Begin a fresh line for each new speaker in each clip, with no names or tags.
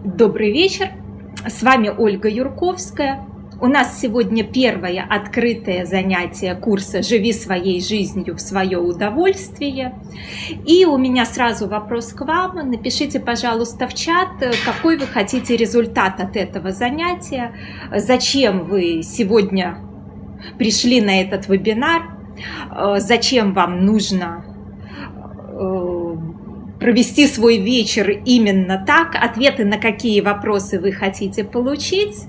Добрый вечер, с вами Ольга Юрковская. У нас сегодня первое открытое занятие курса «Живи своей жизнью в свое удовольствие». И у меня сразу вопрос к вам. Напишите, пожалуйста, в чат, какой вы хотите результат от этого занятия, зачем вы сегодня пришли на этот вебинар, зачем вам нужно э, провести свой вечер именно так, ответы на какие вопросы вы хотите получить,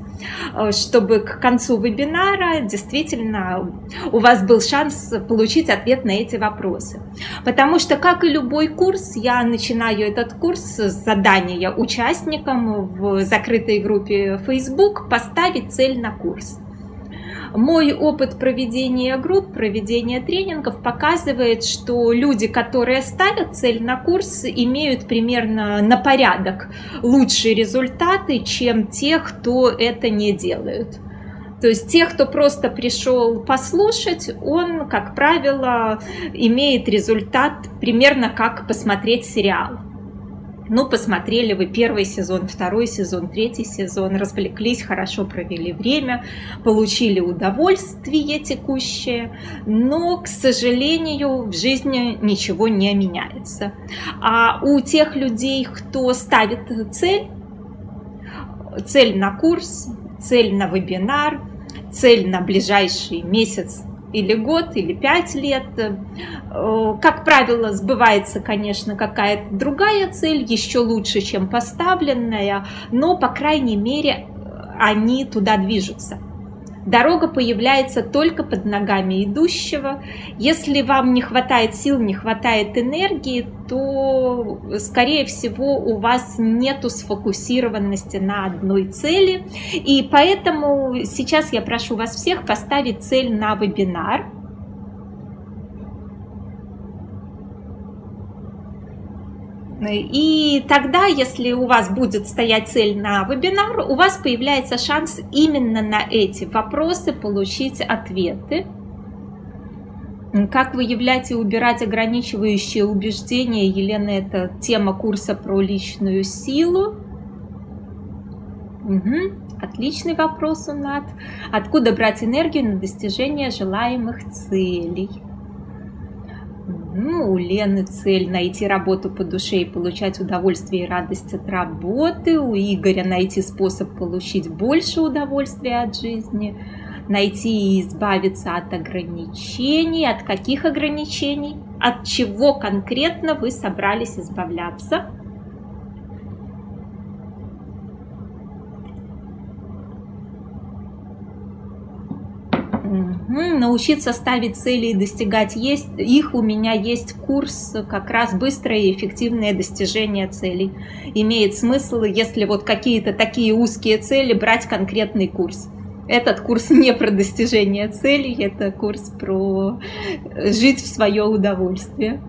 э, чтобы к концу вебинара действительно у вас был шанс получить ответ на эти вопросы. Потому что, как и любой курс, я начинаю этот курс с задания участникам в закрытой группе Facebook поставить цель на курс. Мой опыт проведения групп, проведения тренингов показывает, что люди, которые ставят цель на курс, имеют примерно на порядок лучшие результаты, чем те, кто это не делают. То есть тех, кто просто пришел послушать, он, как правило, имеет результат примерно как посмотреть сериал. Ну, посмотрели вы первый сезон, второй сезон, третий сезон, развлеклись, хорошо провели время, получили удовольствие текущее, но, к сожалению, в жизни ничего не меняется. А у тех людей, кто ставит цель, цель на курс, цель на вебинар, цель на ближайший месяц или год, или пять лет. Э, как правило, сбывается, конечно, какая-то другая цель, еще лучше, чем поставленная, но, по крайней мере, они туда движутся. Дорога появляется только под ногами идущего. Если вам не хватает сил, не хватает энергии, то, скорее всего, у вас нету сфокусированности на одной цели. И поэтому сейчас я прошу вас всех поставить цель на вебинар – И тогда, если у вас будет стоять цель на вебинар, у вас появляется шанс именно на эти вопросы получить ответы. Как выявлять и убирать ограничивающие убеждения? Елена, это тема курса про личную силу. Угу. Отличный вопрос у нас. Откуда брать энергию на достижение желаемых целей? Ну, у Лены цель найти работу по душе и получать удовольствие и радость от работы. У Игоря найти способ получить больше удовольствия от жизни. Найти и избавиться от ограничений. От каких ограничений? От чего конкретно вы собрались избавляться? Научиться ставить цели и достигать есть, их у меня есть курс как раз быстрое и эффективное достижение целей. Имеет смысл, если вот какие-то такие узкие цели, брать конкретный курс. Этот курс не про достижение целей, это курс про жить в свое удовольствие.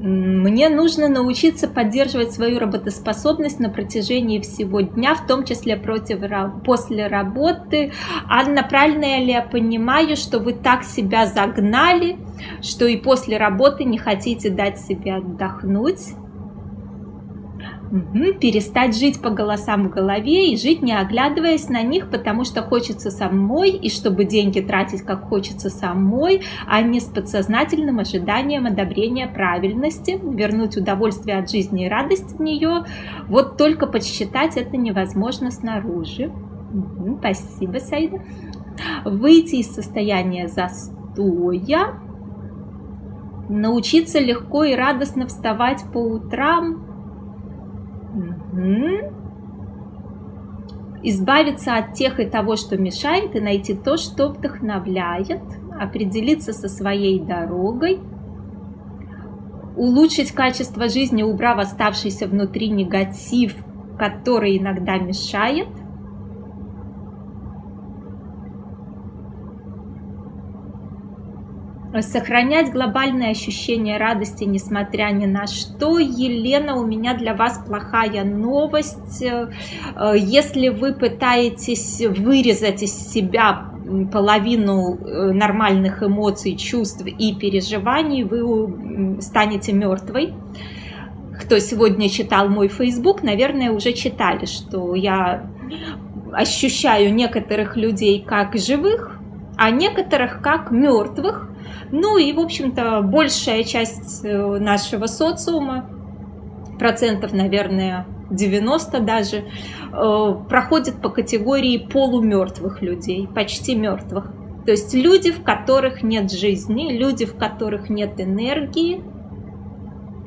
Мне нужно научиться поддерживать свою работоспособность на протяжении всего дня, в том числе против, после работы. Анна, правильно ли я понимаю, что вы так себя загнали, что и после работы не хотите дать себе отдохнуть? Угу, перестать жить по голосам в голове и жить не оглядываясь на них, потому что хочется самой, и чтобы деньги тратить как хочется самой, а не с подсознательным ожиданием одобрения правильности, вернуть удовольствие от жизни и радость в нее. Вот только подсчитать это невозможно снаружи. Угу, спасибо, Саида. Выйти из состояния застоя, научиться легко и радостно вставать по утрам. Избавиться от тех и того, что мешает, и найти то, что вдохновляет, определиться со своей дорогой, улучшить качество жизни, убрав оставшийся внутри негатив, который иногда мешает – сохранять глобальное ощущение радости, несмотря ни на что. Елена, у меня для вас плохая новость. Э, если вы пытаетесь вырезать из себя половину э, нормальных эмоций, чувств и переживаний, вы станете мертвой. кто сегодня читал мой Facebook, наверное, уже читали, что я ощущаю некоторых людей как живых, а некоторых как мертвых. Ну и, в общем-то, большая часть э, нашего социума, процентов, наверное, 90 даже, э, проходит по категории полумертвых людей, почти мертвых. То есть люди, в которых нет жизни, люди, в которых нет энергии,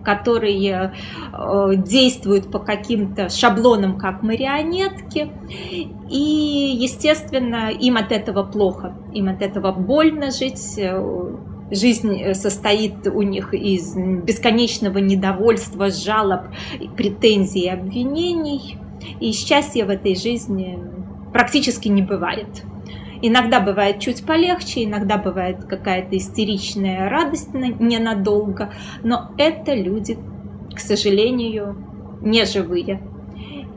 которые э, действуют по каким-то шаблонам, как марионетки. И, естественно, им от этого плохо, им от этого больно жить. Жизнь состоит у них из бесконечного недовольства, жалоб, претензий обвинений. И счастья в этой жизни практически не бывает. Иногда бывает чуть полегче, иногда бывает какая-то истеричная радость ненадолго, но это люди, к сожалению, не живые.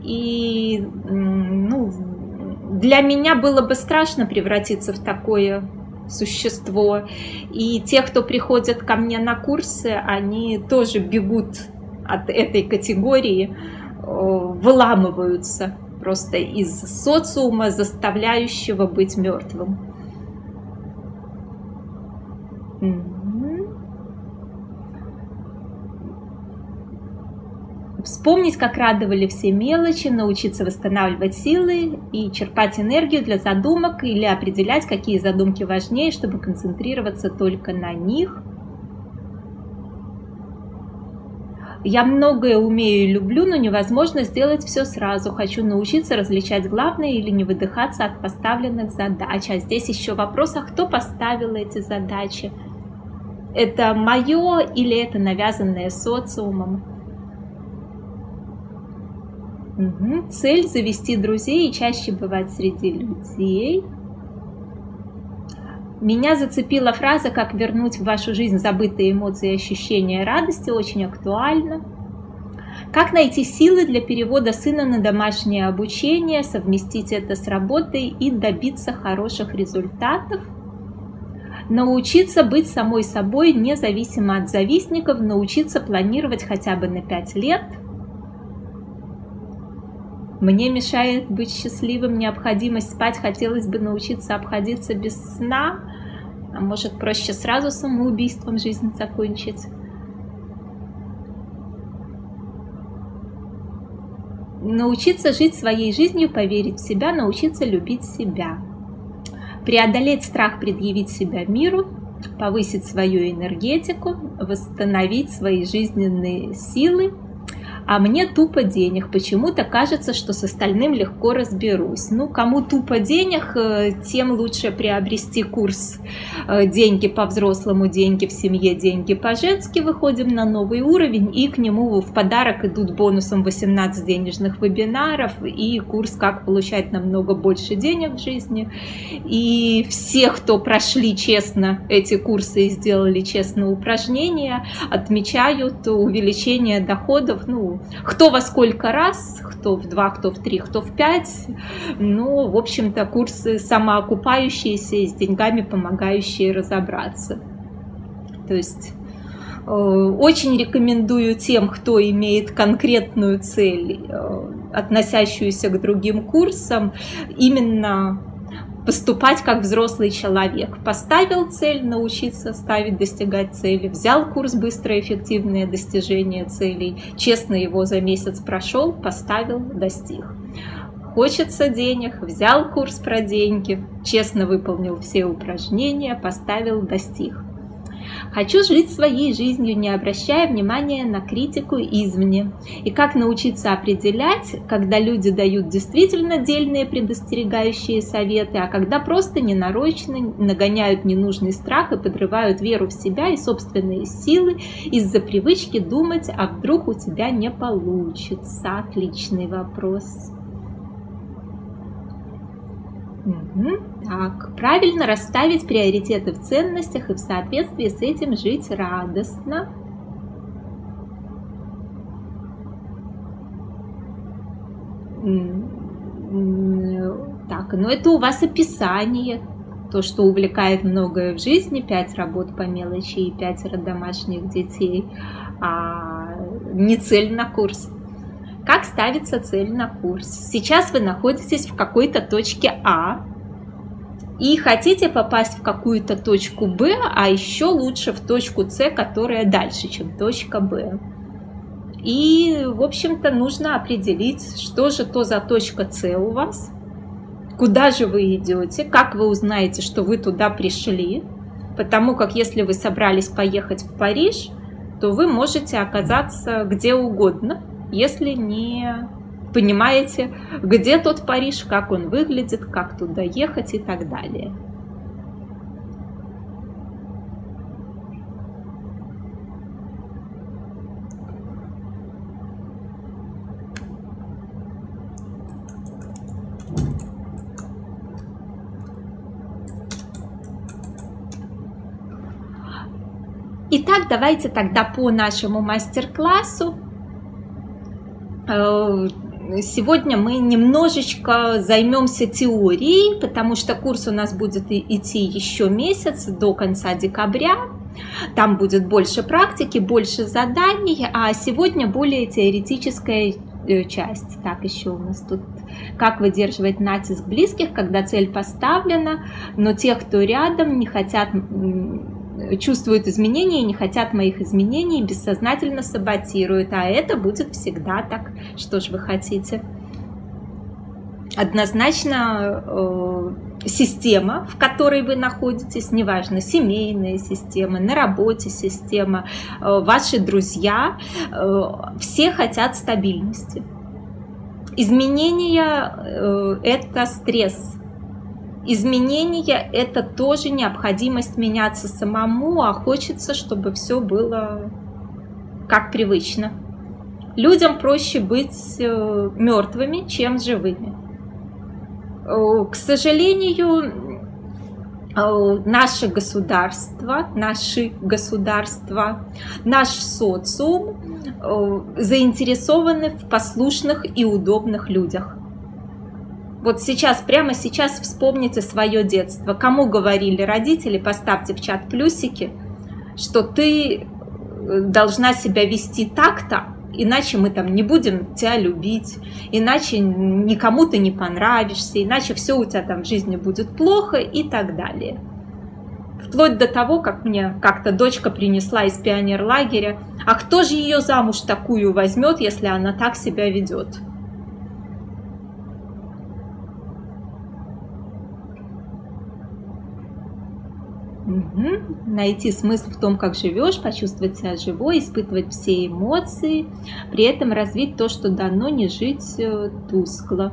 И ну, для меня было бы страшно превратиться в такое существо. И те, кто приходят ко мне на курсы, они тоже бегут от этой категории, выламываются просто из социума, заставляющего быть мертвым. Вспомнить, как радовали все мелочи, научиться восстанавливать силы и черпать энергию для задумок или определять, какие задумки важнее, чтобы концентрироваться только на них – Я многое умею и люблю, но невозможно сделать все сразу. Хочу научиться различать главное или не выдыхаться от поставленных задач. А здесь еще вопрос, а кто поставил эти задачи? Это мое или это навязанное социумом? Угу. Цель завести друзей и чаще бывать среди людей. Меня зацепила фраза «Как вернуть в вашу жизнь забытые эмоции и ощущения радости» очень актуально. Как найти силы для перевода сына на домашнее обучение, совместить это с работой и добиться хороших результатов? Научиться быть самой собой, независимо от завистников, научиться планировать хотя бы на 5 лет. Мне мешает быть счастливым необходимость спать, хотелось бы научиться обходиться без сна. А может проще сразу самоубийством жизнь закончить? Научиться жить своей жизнью, поверить в себя, научиться любить себя. Преодолеть страх предъявить себя миру, повысить свою энергетику, восстановить свои жизненные силы – а мне тупо денег. Почему-то кажется, что с остальным легко разберусь. Ну, кому тупо денег, э, тем лучше приобрести курс э, «Деньги по-взрослому, деньги в семье, деньги по-женски». Выходим на новый уровень, и к нему в подарок идут бонусом 18 денежных вебинаров и курс «Как получать намного больше денег в жизни». И все, кто прошли честно эти курсы и сделали честно упражнения, отмечают увеличение доходов, ну, кто во сколько раз, кто в два, кто в три, кто в пять. Ну, в общем-то, курсы самоокупающиеся и с деньгами помогающие разобраться. То есть э, очень рекомендую тем, кто имеет конкретную цель, э, относящуюся к другим курсам, именно поступать как взрослый человек. Поставил цель, научиться ставить, достигать цели. Взял курс «Быстрое эффективное достижение целей». Честно его за месяц прошел, поставил, достиг. Хочется денег, взял курс про деньги, честно выполнил все упражнения, поставил, достиг. Хочу жить своей жизнью, не обращая внимания на критику извне. И как научиться определять, когда люди дают действительно дельные предостерегающие советы, а когда просто ненарочно нагоняют ненужный страх и подрывают веру в себя и собственные силы из-за привычки думать, а вдруг у тебя не получится. Отличный вопрос. Угу. Так, правильно расставить приоритеты в ценностях и в соответствии с этим жить радостно. Так, ну это у вас описание, то, что увлекает многое в жизни, пять работ по мелочи и пятеро домашних детей. А не цель на курс. Как ставится цель на курс? Сейчас вы находитесь в какой-то точке А и хотите попасть в какую-то точку Б, а еще лучше в точку С, которая дальше, чем точка Б. И, в общем-то, нужно определить, что же то за точка С у вас, куда же вы идете, как вы узнаете, что вы туда пришли, потому как если вы собрались поехать в Париж, то вы можете оказаться где угодно, если не понимаете, где тот Париж, как он выглядит, как туда ехать и так далее. Итак, давайте тогда по нашему мастер-классу. Э, сегодня мы немножечко займемся теорией, потому что курс у нас будет идти еще месяц до конца декабря. Там будет больше практики, больше заданий, а сегодня более теоретическая э, часть. Так, еще у нас тут как выдерживать натиск близких, когда цель поставлена, но те, кто рядом, не хотят чувствуют изменения и не хотят моих изменений, бессознательно саботируют, а это будет всегда так. Что же вы хотите? Однозначно э, система, в которой вы находитесь, неважно, семейная система, на работе система, э, ваши друзья, э, все хотят стабильности. Изменения э, – это стресс, изменения – это тоже необходимость меняться самому, а хочется, чтобы все было как привычно. Людям проще быть э, мертвыми, чем живыми. К сожалению, наше государство, наши государства, наш социум заинтересованы в послушных и удобных людях. Вот сейчас, прямо сейчас вспомните свое детство. Кому говорили родители, поставьте в чат плюсики, что ты э, должна себя вести так-то, иначе мы там не будем тебя любить, иначе никому ты не понравишься, иначе все у тебя там в жизни будет плохо и так далее. Вплоть до того, как мне как-то дочка принесла из пионерлагеря, а кто же ее замуж такую возьмет, если она так себя ведет? Угу. Найти смысл в том, как живешь, почувствовать себя живой, испытывать все эмоции, при этом развить то, что дано, не жить э, тускло.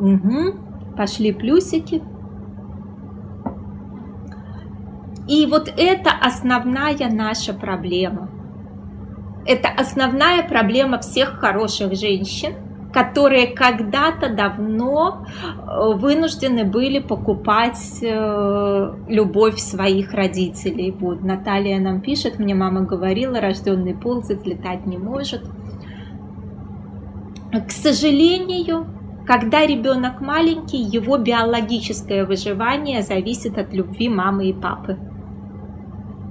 Угу. Пошли плюсики. И вот это основная наша проблема – это основная проблема всех хороших женщин, которые когда-то давно э, вынуждены были покупать э, любовь своих родителей. Вот Наталья нам пишет, мне мама говорила, рожденный ползать, летать не может. К сожалению, когда ребенок маленький, его биологическое выживание зависит от любви мамы и папы.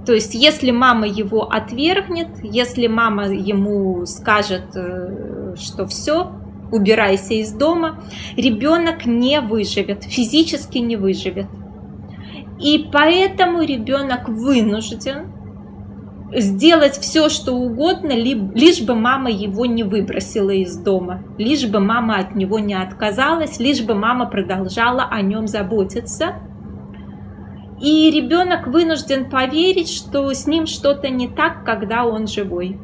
То есть, если мама его отвергнет, если мама ему скажет, э, что все, убирайся из дома, ребенок не выживет, физически не выживет. И поэтому ребенок вынужден сделать все, что угодно, лишь бы мама его не выбросила из дома, лишь бы мама от него не отказалась, лишь бы мама продолжала о нем заботиться – и ребенок вынужден поверить, что с ним что-то не так, когда он живой.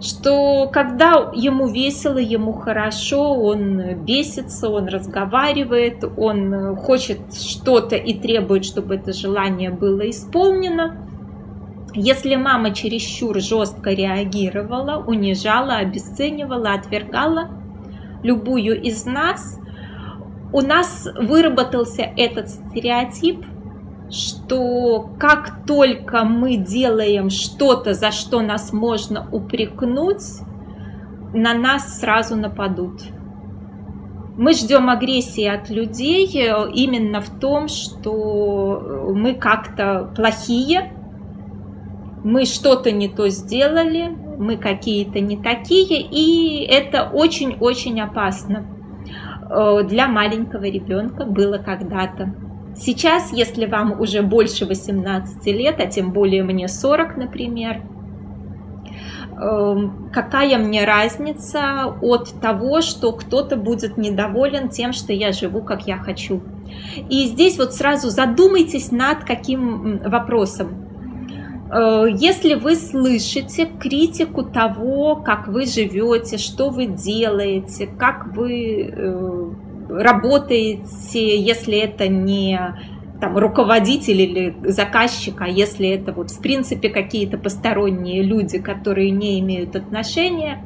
Что когда ему весело, ему хорошо, он бесится, он разговаривает, он хочет что-то и требует, чтобы это желание было исполнено. Если мама чересчур жестко реагировала, унижала, обесценивала, отвергала любую из нас – у нас выработался этот стереотип, что как только мы делаем что-то, за что нас можно упрекнуть, на нас сразу нападут. Мы ждем агрессии от людей э, именно в том, что мы как-то плохие, мы что-то не то сделали, мы какие-то не такие, и это очень-очень опасно э, для маленького ребенка было когда-то. Сейчас, если вам уже больше 18 лет, а тем более мне 40, например, Эм, какая мне разница от того, что кто-то будет недоволен тем, что я живу, как я хочу. И здесь вот сразу задумайтесь над каким вопросом. Э, если вы слышите критику того, как вы живете, что вы делаете, как вы э, работаете, если это не там, руководитель или заказчик, а если это вот в принципе какие-то посторонние люди, которые не имеют отношения,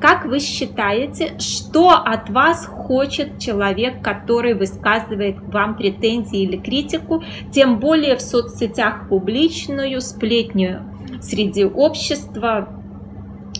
как вы считаете, что от вас хочет человек, который высказывает вам претензии или критику, тем более в соцсетях публичную, сплетню среди общества,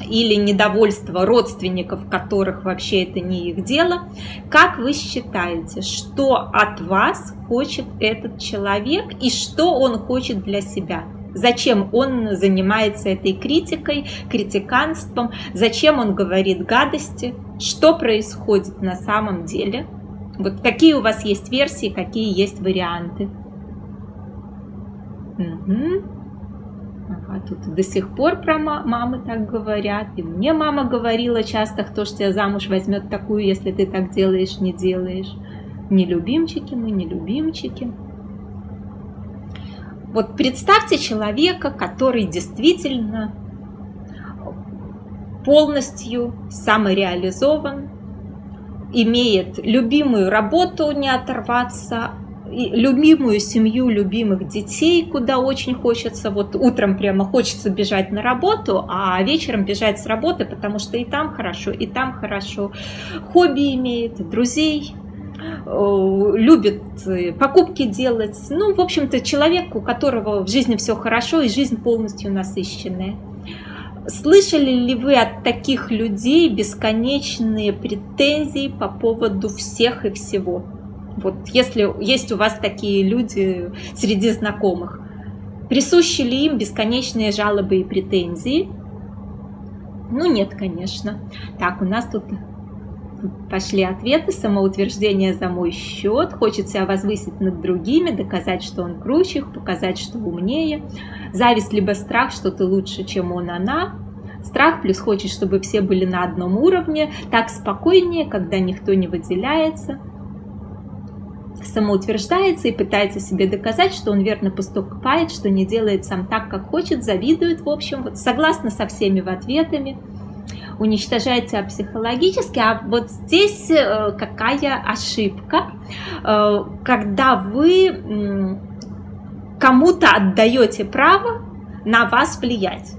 или недовольство родственников, которых вообще это не их дело. Как вы считаете, что от вас хочет этот человек и что он хочет для себя? Зачем он занимается этой критикой, критиканством? Зачем он говорит гадости? Что происходит на самом деле? Вот какие у вас есть версии, какие есть варианты? Угу. А тут до сих пор про мамы так говорят. И мне мама говорила часто, кто ж тебя замуж возьмет такую, если ты так делаешь, не делаешь. Не любимчики мы, не любимчики. Вот представьте человека, который действительно полностью самореализован, имеет любимую работу, не оторваться любимую семью, любимых детей, куда очень хочется, вот утром прямо хочется бежать на работу, а вечером бежать с работы, потому что и там хорошо, и там хорошо. Хобби имеет, друзей, э, любит э, покупки делать. Ну, в общем-то, человек, у которого в жизни все хорошо и жизнь полностью насыщенная. Слышали ли вы от таких людей бесконечные претензии по поводу всех и всего? Вот если есть у вас такие люди среди знакомых, присущи ли им бесконечные жалобы и претензии? Ну нет, конечно. Так, у нас тут пошли ответы, самоутверждение за мой счет, хочет себя возвысить над другими, доказать, что он круче их, показать, что умнее, зависть либо страх, что ты лучше, чем он, она, страх плюс хочет, чтобы все были на одном уровне, так спокойнее, когда никто не выделяется – самоутверждается и пытается себе доказать, что он верно поступает, что не делает сам так, как хочет, завидует, в общем, вот согласно со всеми в ответами, уничтожает себя психологически. А вот здесь э, какая ошибка, э, когда вы кому-то отдаете право на вас влиять.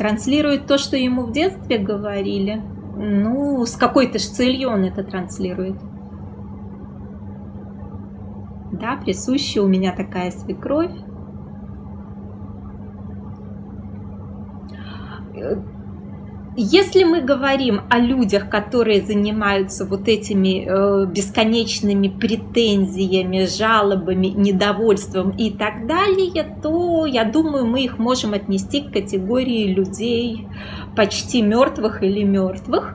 Транслирует то, что ему в детстве говорили. Ну, с какой-то ж целью он это транслирует. Да, присуща у меня такая свекровь. Если мы говорим о людях, которые занимаются вот этими э, бесконечными претензиями, жалобами, недовольством и так далее, то я думаю, мы их можем отнести к категории людей почти мертвых или мертвых,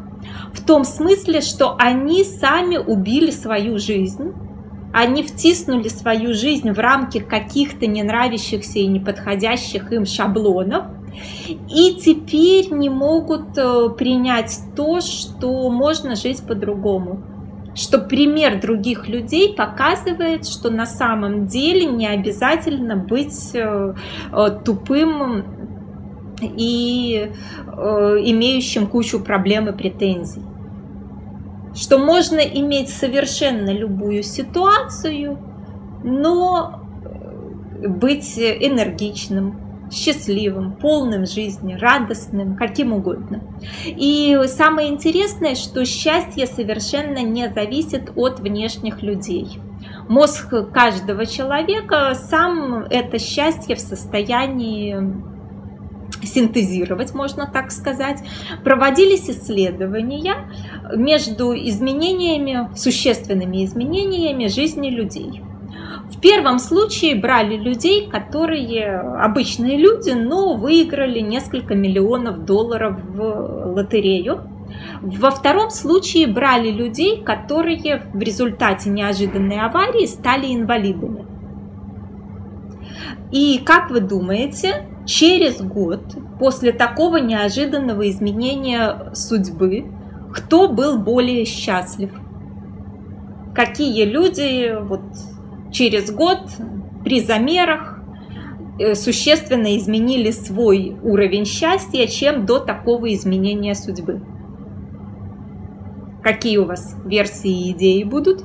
в том смысле, что они сами убили свою жизнь, они втиснули свою жизнь в рамки каких-то не нравящихся и неподходящих им шаблонов, и теперь не могут э, принять то, что можно жить по-другому. Что пример других людей показывает, что на самом деле не обязательно быть э, э, тупым и имеющим кучу проблем и претензий. Что можно иметь совершенно любую ситуацию, но быть энергичным, счастливым, полным жизни, радостным, каким угодно. И самое интересное, что счастье совершенно не зависит от внешних людей. Мозг каждого человека сам это счастье в состоянии синтезировать, можно так сказать, проводились исследования между изменениями, существенными изменениями жизни людей. В первом случае брали людей, которые обычные люди, но выиграли несколько миллионов долларов в лотерею. Во втором случае брали людей, которые в результате неожиданной аварии стали инвалидами. И как вы думаете, через год после такого неожиданного изменения судьбы, кто был более счастлив? Какие люди вот через год при замерах э, существенно изменили свой уровень счастья, чем до такого изменения судьбы? Какие у вас версии и идеи будут?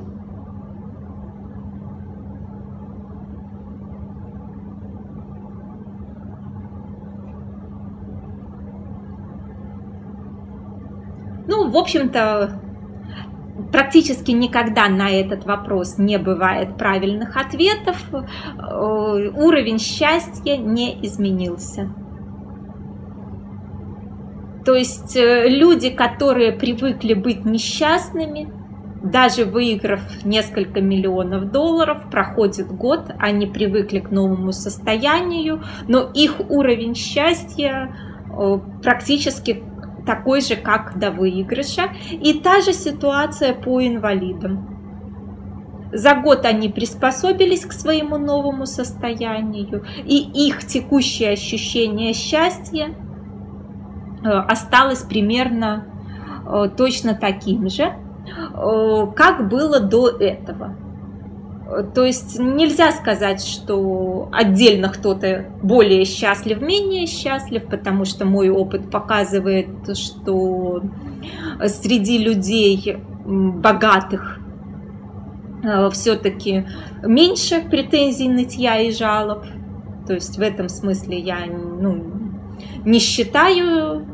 в общем-то, практически никогда на этот вопрос не бывает правильных ответов. Э, уровень счастья не изменился. То есть э, люди, которые привыкли быть несчастными, даже выиграв несколько миллионов долларов, проходит год, они привыкли к новому состоянию, но их уровень счастья э, практически такой же, как до выигрыша. И та же ситуация по инвалидам. За год они приспособились к своему новому состоянию, и их текущее ощущение счастья э, осталось примерно э, точно таким же, э, как было до этого. То есть нельзя сказать, что отдельно кто-то более счастлив, менее счастлив, потому что мой опыт показывает, что среди людей богатых э, все-таки меньше претензий, нытья и жалоб. То есть в этом смысле я ну, не считаю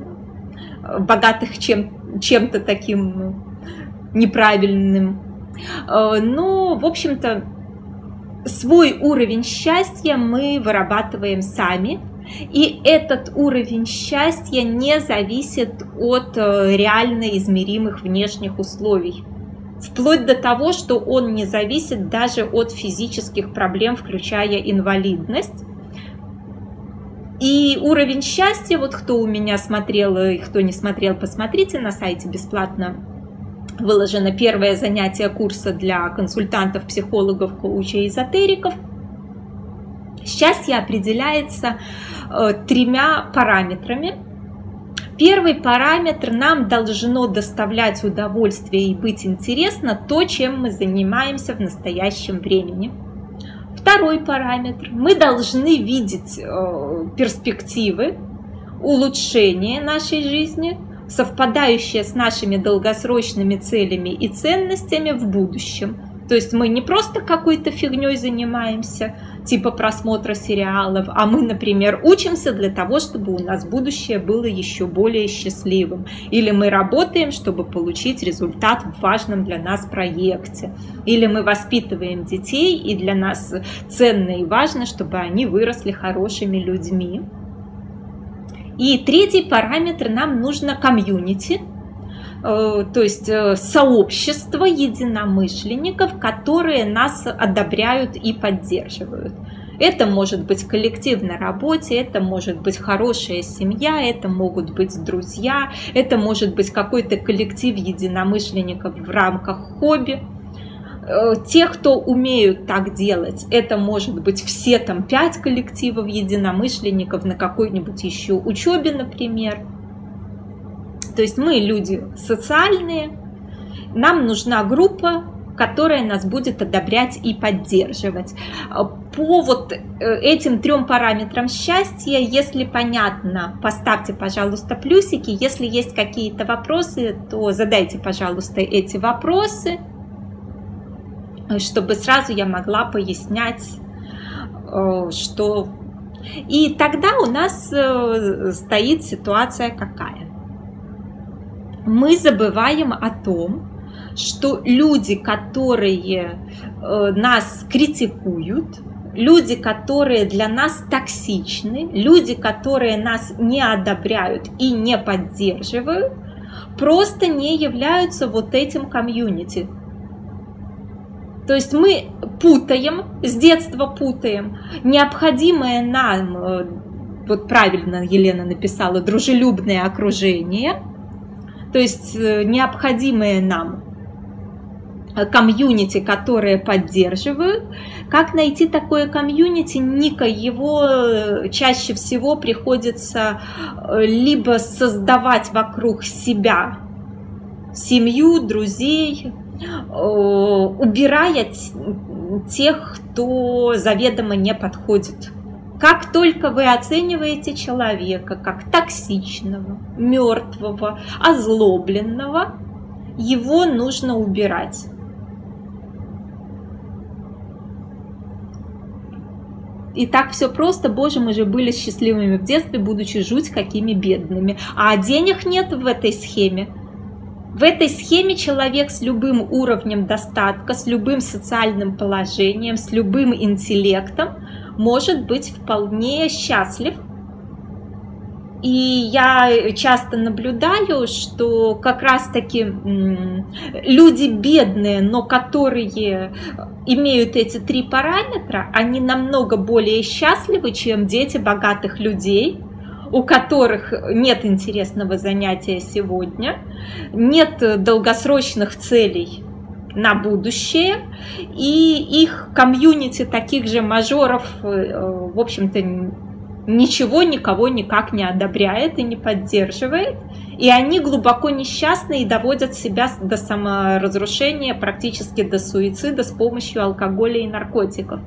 богатых чем, чем-то таким неправильным Э, но, в общем-то, свой уровень счастья мы вырабатываем сами. И этот уровень счастья не зависит от э, реально измеримых внешних условий. Вплоть до того, что он не зависит даже от физических проблем, включая инвалидность. И уровень счастья, вот кто у меня смотрел и кто не смотрел, посмотрите на сайте бесплатно выложено первое занятие курса для консультантов, психологов, коучей, эзотериков. Счастье определяется э, тремя параметрами. Первый параметр нам должно доставлять удовольствие и быть интересно то, чем мы занимаемся в настоящем времени. Второй параметр. Мы должны видеть э, перспективы улучшения нашей жизни – совпадающее с нашими долгосрочными целями и ценностями в будущем. То есть мы не просто какой-то фигней занимаемся, типа просмотра сериалов, а мы, например, учимся для того, чтобы у нас будущее было еще более счастливым. Или мы работаем, чтобы получить результат в важном для нас проекте. Или мы воспитываем детей, и для нас ценно и важно, чтобы они выросли хорошими людьми. И третий параметр нам нужно комьюнити, э, то есть э, сообщество единомышленников, которые нас одобряют и поддерживают. Это может быть коллектив на работе, это может быть хорошая семья, это могут быть друзья, это может быть какой-то коллектив единомышленников в рамках хобби. Э, те, кто умеют так делать, это может быть все там пять коллективов единомышленников на какой-нибудь еще учебе, например. То есть мы люди социальные, нам нужна группа, которая нас будет одобрять и поддерживать. По вот э, этим трем параметрам счастья, если понятно, поставьте, пожалуйста, плюсики. Если есть какие-то вопросы, то задайте, пожалуйста, эти вопросы чтобы сразу я могла пояснять, э, что... И тогда у нас э, стоит ситуация какая? Мы забываем о том, что люди, которые э, нас критикуют, люди, которые для нас токсичны, люди, которые нас не одобряют и не поддерживают, просто не являются вот этим комьюнити. То есть мы путаем, с детства путаем необходимое нам, э, вот правильно Елена написала, дружелюбное окружение, то есть э, необходимое нам комьюнити, которые поддерживают. Как найти такое комьюнити? Ника, его э, чаще всего приходится э, либо создавать вокруг себя семью, друзей, э, убирая тех, кто заведомо не подходит. Как только вы оцениваете человека как токсичного, мертвого, озлобленного, его нужно убирать. И так все просто, боже, мы же были счастливыми в детстве, будучи жуть какими бедными. А денег нет в этой схеме. В этой схеме человек с любым уровнем достатка, с любым социальным положением, с любым интеллектом может быть вполне счастлив. И я часто наблюдаю, что как раз-таки люди бедные, но которые имеют эти три параметра, они намного более счастливы, чем дети богатых людей, у которых нет интересного занятия сегодня, нет долгосрочных целей на будущее, и их комьюнити таких же мажоров, э, в общем-то, ничего никого никак не одобряет и не поддерживает. И они глубоко несчастны и доводят себя до саморазрушения, практически до суицида с помощью алкоголя и наркотиков.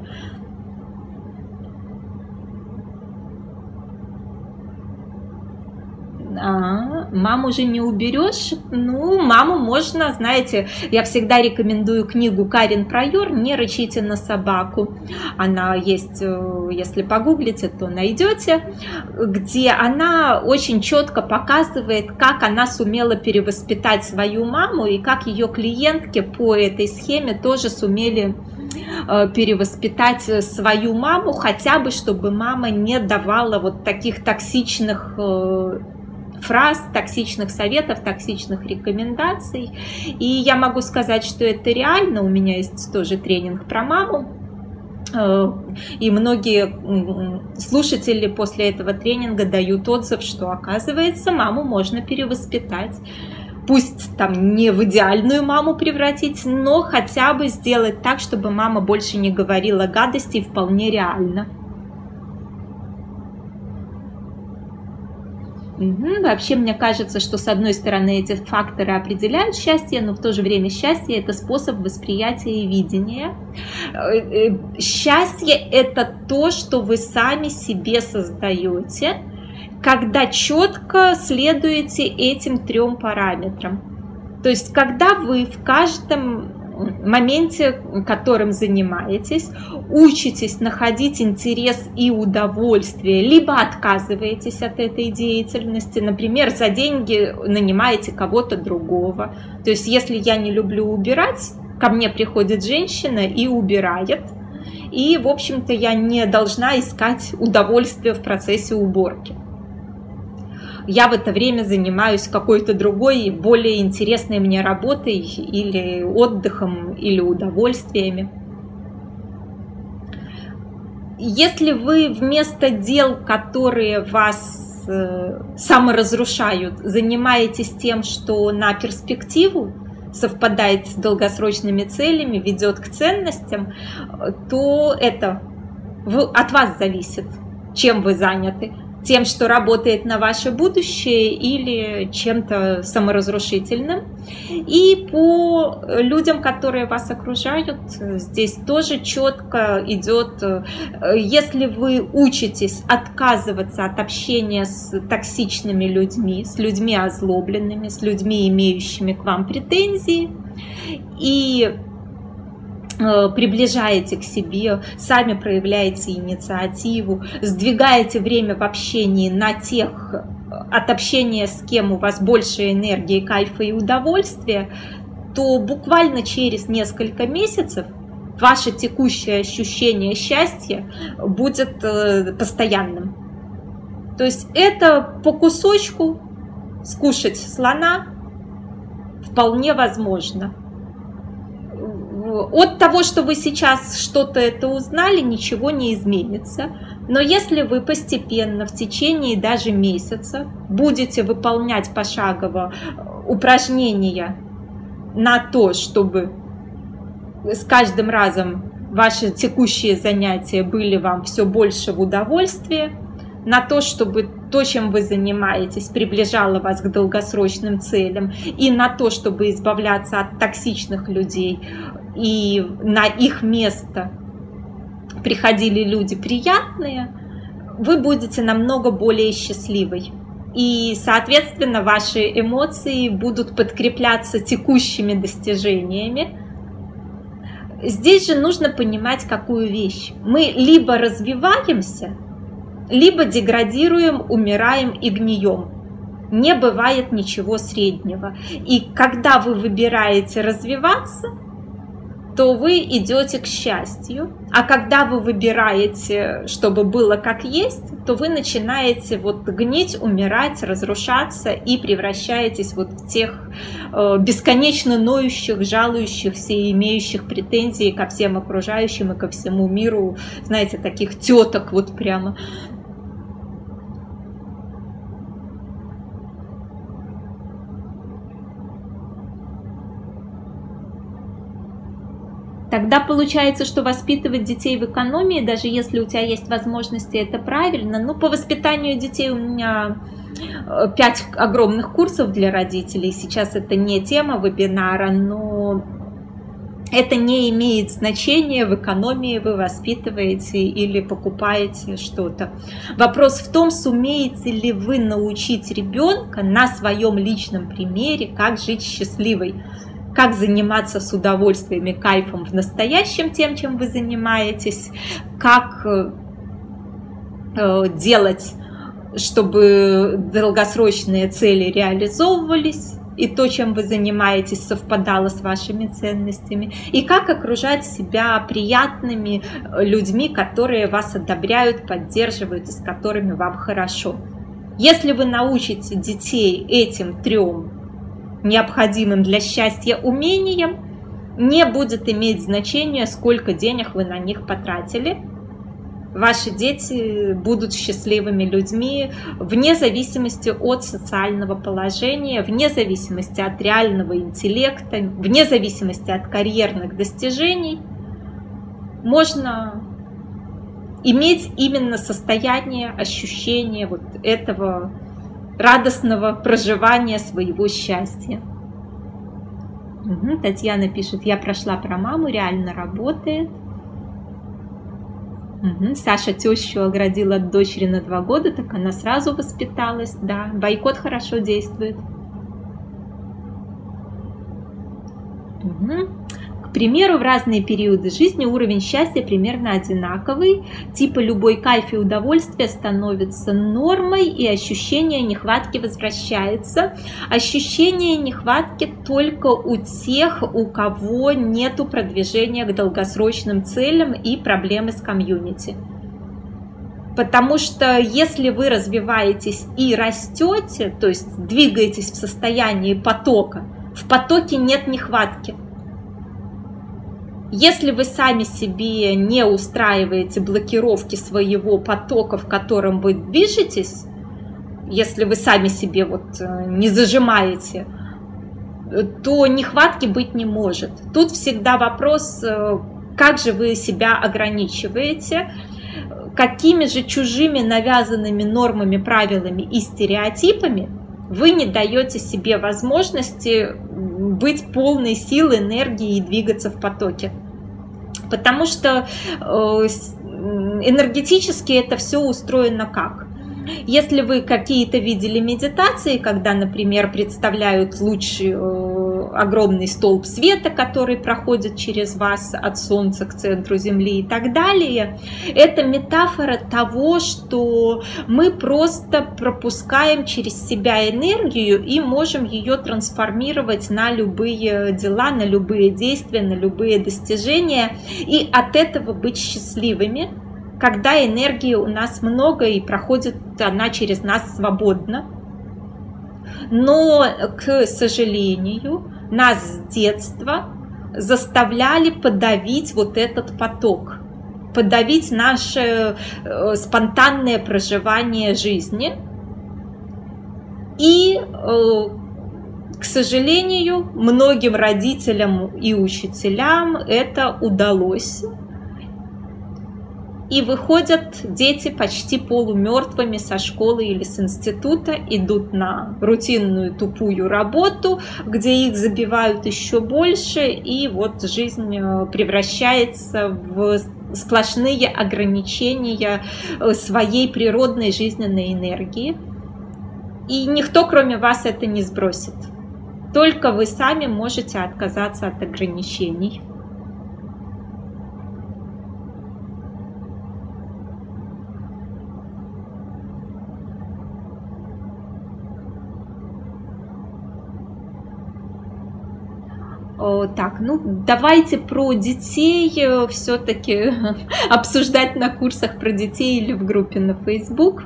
А, маму же не уберешь. Ну, маму можно, знаете, я всегда рекомендую книгу Карин Пройор «Не рычите на собаку». Она есть, э, если погуглите, то найдете, где она очень четко показывает, как она сумела перевоспитать свою маму и как ее клиентки по этой схеме тоже сумели э, перевоспитать свою маму, хотя бы чтобы мама не давала вот таких токсичных э, фраз, токсичных советов, токсичных рекомендаций. И я могу сказать, что это реально. У меня есть тоже тренинг про маму. Э, и многие слушатели после этого тренинга дают отзыв, что оказывается маму можно перевоспитать пусть там не в идеальную маму превратить, но хотя бы сделать так, чтобы мама больше не говорила гадостей вполне реально. Угу. Вообще, мне кажется, что с одной стороны эти факторы определяют счастье, но в то же время счастье это способ восприятия и видения. Э, э, счастье это то, что вы сами себе создаете, когда четко следуете этим трем параметрам. То есть, когда вы в каждом моменте, которым занимаетесь, учитесь находить интерес и удовольствие, либо отказываетесь от этой деятельности, например, за деньги нанимаете кого-то другого. То есть, если я не люблю убирать, ко мне приходит женщина и убирает, и, в общем-то, я не должна искать удовольствие в процессе уборки я в это время занимаюсь какой-то другой, более интересной мне работой или отдыхом, или удовольствиями. Если вы вместо дел, которые вас э, саморазрушают, занимаетесь тем, что на перспективу совпадает с долгосрочными целями, ведет к ценностям, то это от вас зависит, чем вы заняты тем, что работает на ваше будущее или чем-то саморазрушительным. И по людям, которые вас окружают, здесь тоже четко идет, если вы учитесь отказываться от общения с токсичными людьми, с людьми озлобленными, с людьми, имеющими к вам претензии, и Э, приближаете к себе, сами проявляете инициативу, сдвигаете время в общении на тех, э, от общения с кем у вас больше энергии, кайфа и удовольствия, то буквально через несколько месяцев ваше текущее ощущение счастья будет э, постоянным. То есть это по кусочку скушать слона вполне возможно. От того, что вы сейчас что-то это узнали, ничего не изменится. Но если вы постепенно, в течение даже месяца, будете выполнять пошагово упражнения на то, чтобы с каждым разом ваши текущие занятия были вам все больше в удовольствие, на то, чтобы то, чем вы занимаетесь, приближало вас к долгосрочным целям, и на то, чтобы избавляться от токсичных людей, и на их место приходили люди приятные, вы будете намного более счастливой. И, соответственно, ваши эмоции будут подкрепляться текущими достижениями, Здесь же нужно понимать какую вещь. Мы либо развиваемся, либо деградируем, умираем и гнием. Не бывает ничего среднего. И когда вы выбираете развиваться, то вы идете к счастью. А когда вы выбираете, чтобы было как есть, то вы начинаете вот гнить, умирать, разрушаться и превращаетесь вот в тех э, бесконечно ноющих, жалующихся и имеющих претензии ко всем окружающим и ко всему миру, знаете, таких теток вот прямо. Тогда получается, что воспитывать детей в экономии, даже если у тебя есть возможности, это правильно. Ну, по воспитанию детей у меня э, пять огромных курсов для родителей. Сейчас это не тема вебинара, но это не имеет значения, в экономии вы воспитываете или покупаете что-то. Вопрос в том, сумеете ли вы научить ребенка на своем личном примере, как жить счастливой как заниматься с удовольствием и кайфом в настоящем тем, чем вы занимаетесь, как э, э, делать, чтобы долгосрочные цели реализовывались, и то, чем вы занимаетесь, совпадало с вашими ценностями, и как окружать себя приятными людьми, которые вас одобряют, поддерживают и с которыми вам хорошо. Если вы научите детей этим трем необходимым для счастья умением, не будет иметь значения, сколько денег вы на них потратили. Ваши дети будут счастливыми людьми вне зависимости от социального положения, вне зависимости от реального интеллекта, вне зависимости от карьерных достижений. Можно иметь именно состояние, ощущение вот этого радостного проживания своего счастья. Угу, Татьяна пишет, я прошла про маму, реально работает. Угу, Саша тещу оградила от дочери на два года, так она сразу воспиталась, да. Бойкот хорошо действует. Угу. Примеру, в разные периоды жизни уровень счастья примерно одинаковый, типа любой кайф и удовольствие становится нормой, и ощущение нехватки возвращается. Ощущение нехватки только у тех, у кого нету продвижения к долгосрочным целям и проблемы с комьюнити. Потому что если вы развиваетесь и растете, то есть двигаетесь в состоянии потока, в потоке нет нехватки – если вы сами себе не устраиваете блокировки своего потока, в котором вы движетесь, если вы сами себе вот э, не зажимаете, то нехватки быть не может. Тут всегда вопрос, э, как же вы себя ограничиваете, какими же чужими навязанными нормами, правилами и стереотипами вы не даете себе возможности быть полной силы, энергии и двигаться в потоке. Потому что э, энергетически это все устроено как? Если вы какие-то видели медитации, когда, например, представляют луч огромный столб света, который проходит через вас от Солнца к центру Земли и так далее. Это метафора того, что мы просто пропускаем через себя энергию и можем ее трансформировать на любые дела, на любые действия, на любые достижения и от этого быть счастливыми, когда энергии у нас много и проходит она через нас свободно. Но, к сожалению, нас с детства заставляли подавить вот этот поток, подавить наше э, спонтанное проживание жизни. И, э, к сожалению, многим родителям и учителям это удалось и выходят дети почти полумертвыми со школы или с института, идут на рутинную тупую работу, где их забивают еще больше, и вот жизнь э, превращается в сплошные ограничения э, своей природной жизненной энергии. И никто, кроме вас, это не сбросит. Только вы сами можете отказаться от ограничений. Так, ну давайте про детей э, все-таки обсуждать на курсах про детей или в группе на Facebook.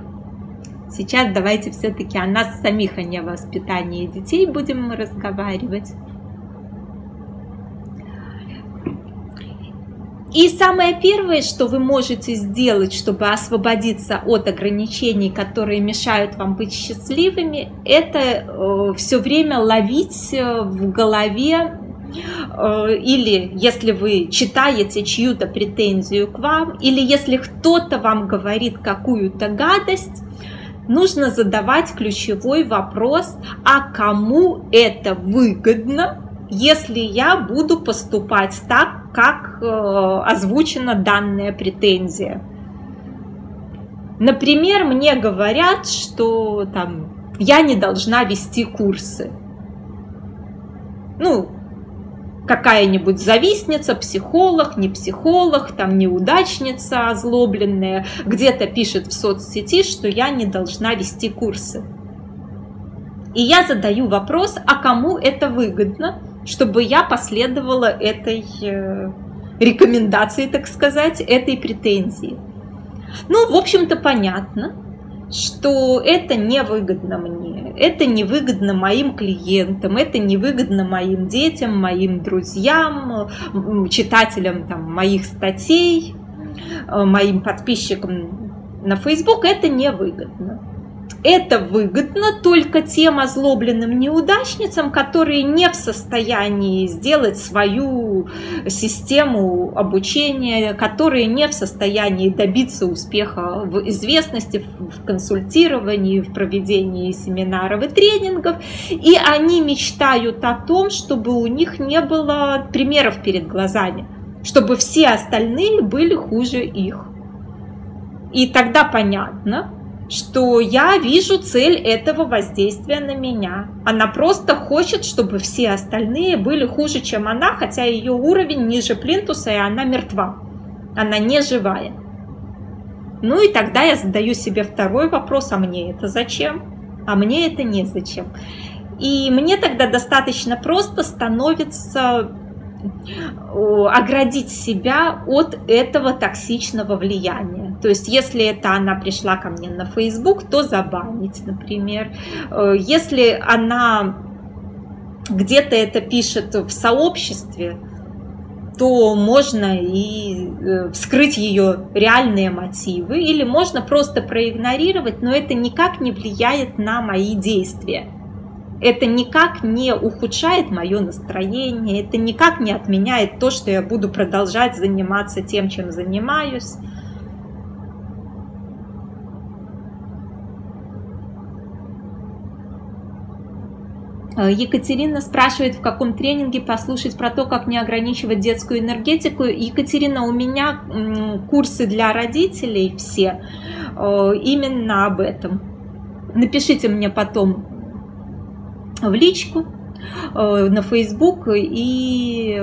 Сейчас давайте все-таки о нас самих, а не о воспитании детей будем разговаривать. И самое первое, что вы можете сделать, чтобы освободиться от ограничений, которые мешают вам быть счастливыми, это э, все время ловить э, в голове Э, или если вы читаете чью-то претензию к вам, или если кто-то вам говорит какую-то гадость, нужно задавать ключевой вопрос, а кому это выгодно, если я буду поступать так, как э, озвучена данная претензия. Например, мне говорят, что там я не должна вести курсы. Ну, какая-нибудь завистница, психолог, не психолог, там неудачница озлобленная, где-то пишет в соцсети, что я не должна вести курсы. И я задаю вопрос, а кому это выгодно, чтобы я последовала этой э, рекомендации, так сказать, этой претензии. Ну, в общем-то, понятно что это невыгодно мне, это невыгодно моим клиентам, это невыгодно моим детям, моим друзьям, читателям там, моих статей, э, моим подписчикам на Facebook, это невыгодно. Это выгодно только тем озлобленным неудачницам, которые не в состоянии сделать свою систему обучения, которые не в состоянии добиться успеха в известности, в консультировании, в проведении семинаров и тренингов. И они мечтают о том, чтобы у них не было примеров перед глазами, чтобы все остальные были хуже их. И тогда понятно, что я вижу цель этого воздействия на меня. Она просто хочет, чтобы все остальные были хуже, чем она, хотя ее уровень ниже плинтуса, и она мертва. Она не живая. Ну и тогда я задаю себе второй вопрос, а мне это зачем? А мне это не зачем. И мне тогда достаточно просто становится оградить себя от этого токсичного влияния. То есть, если это она пришла ко мне на Facebook, то забанить, например. Э, если она где-то это пишет в сообществе, то можно и э, вскрыть ее реальные мотивы, или можно просто проигнорировать, но это никак не влияет на мои действия это никак не ухудшает мое настроение, это никак не отменяет то, что я буду продолжать заниматься тем, чем занимаюсь. Э, Екатерина спрашивает, в каком тренинге послушать про то, как не ограничивать детскую энергетику. Екатерина, у меня курсы для родителей все э, именно об этом. Напишите мне потом в личку. на Facebook и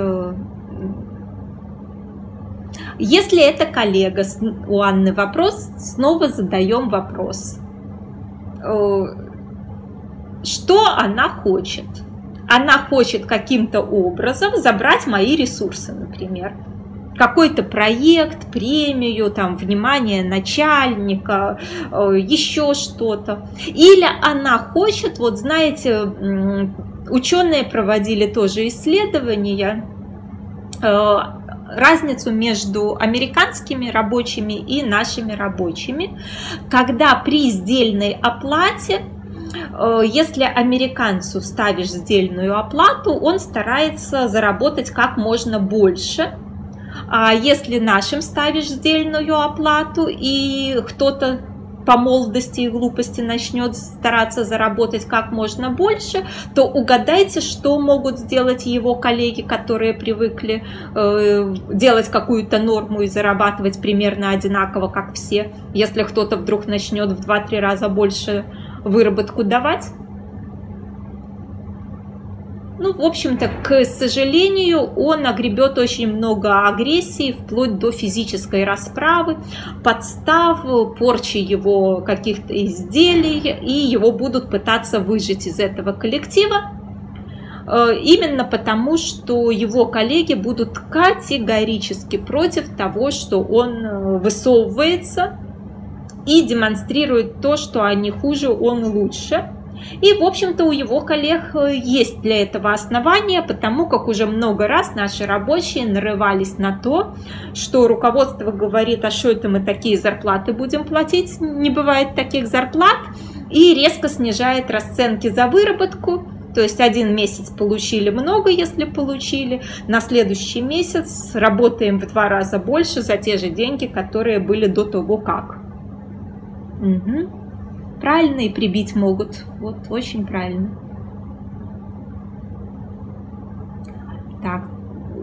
если это коллега, у Анны вопрос, снова задаем вопрос. Что она хочет? Она хочет каким-то образом забрать мои ресурсы, например какой-то проект, премию, там, внимание начальника, э, еще что-то. Или она хочет, вот знаете, ученые проводили тоже исследования, э, разницу между американскими рабочими и нашими рабочими, когда при сдельной оплате э, если американцу ставишь сдельную оплату, он старается заработать как можно больше, а если нашим ставишь сдельную оплату и кто-то по молодости и глупости начнет стараться заработать как можно больше, то угадайте, что могут сделать его коллеги, которые привыкли э, делать какую-то норму и зарабатывать примерно одинаково, как все. Если кто-то вдруг начнет в 2-3 раза больше выработку давать, ну, в общем-то, к сожалению, он огребет очень много агрессии, вплоть до физической расправы, подстав, порчи его каких-то изделий, и его будут пытаться выжить из этого коллектива, э, именно потому, что его коллеги будут категорически против того, что он э, высовывается и демонстрирует то, что они хуже, он лучше. И, в общем-то, у его коллег э, есть для этого основания, потому как уже много раз наши рабочие нарывались на то, что руководство говорит, а что это мы такие зарплаты будем платить, не бывает таких зарплат, и резко снижает расценки за выработку, то есть один месяц получили много, если получили, на следующий месяц работаем в два раза больше за те же деньги, которые были до того как. Угу правильно и прибить могут. Вот, очень правильно. Так,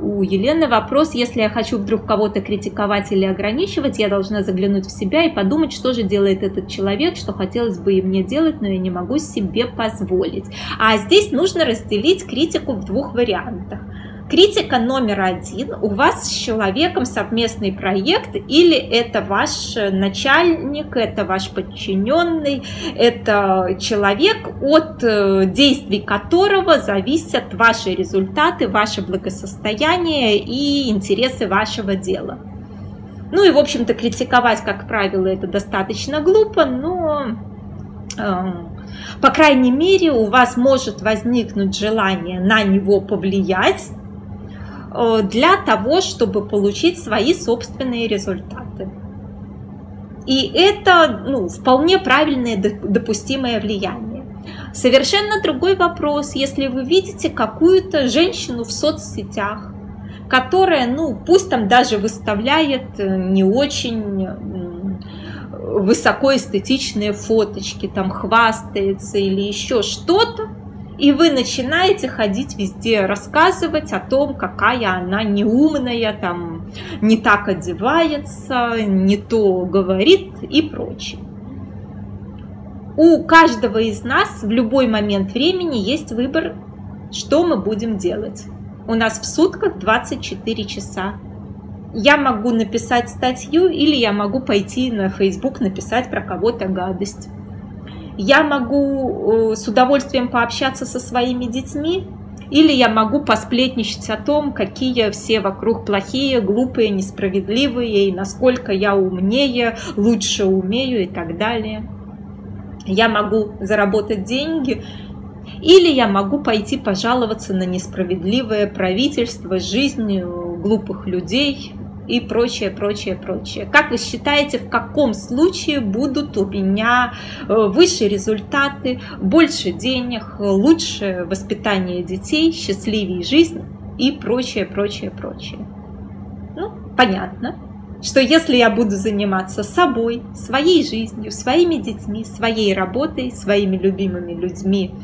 у Елены вопрос, если я хочу вдруг кого-то критиковать или ограничивать, я должна заглянуть в себя и подумать, что же делает этот человек, что хотелось бы и мне делать, но я не могу себе позволить. А здесь нужно разделить критику в двух вариантах. Критика номер один. У вас с человеком совместный проект или это ваш начальник, это ваш подчиненный, это человек, от э, действий которого зависят ваши результаты, ваше благосостояние и интересы вашего дела. Ну и, в общем-то, критиковать, как правило, это достаточно глупо, но э, по крайней мере, у вас может возникнуть желание на него повлиять, для того, чтобы получить свои собственные результаты. И это ну, вполне правильное допустимое влияние. Совершенно другой вопрос, если вы видите какую-то женщину в соцсетях, которая, ну, пусть там даже выставляет э, не очень высокоэстетичные фоточки, там хвастается или еще что-то, и вы начинаете ходить везде, рассказывать о том, какая она неумная, там, не так одевается, не то говорит и прочее. У каждого из нас в любой момент времени есть выбор, что мы будем делать. У нас в сутках 24 часа. Я могу написать статью или я могу пойти на Facebook написать про кого-то гадость я могу э, с удовольствием пообщаться со своими детьми, или я могу посплетничать о том, какие все вокруг плохие, глупые, несправедливые, и насколько я умнее, лучше умею и так далее. Я могу заработать деньги, или я могу пойти пожаловаться на несправедливое правительство, жизнь глупых людей, и прочее, прочее, прочее. Как вы считаете, в каком случае будут у меня э, выше результаты, больше денег, лучше воспитание детей, счастливее жизнь и прочее, прочее, прочее? Ну, понятно что если я буду заниматься собой, своей жизнью, своими детьми, своей работой, своими любимыми людьми,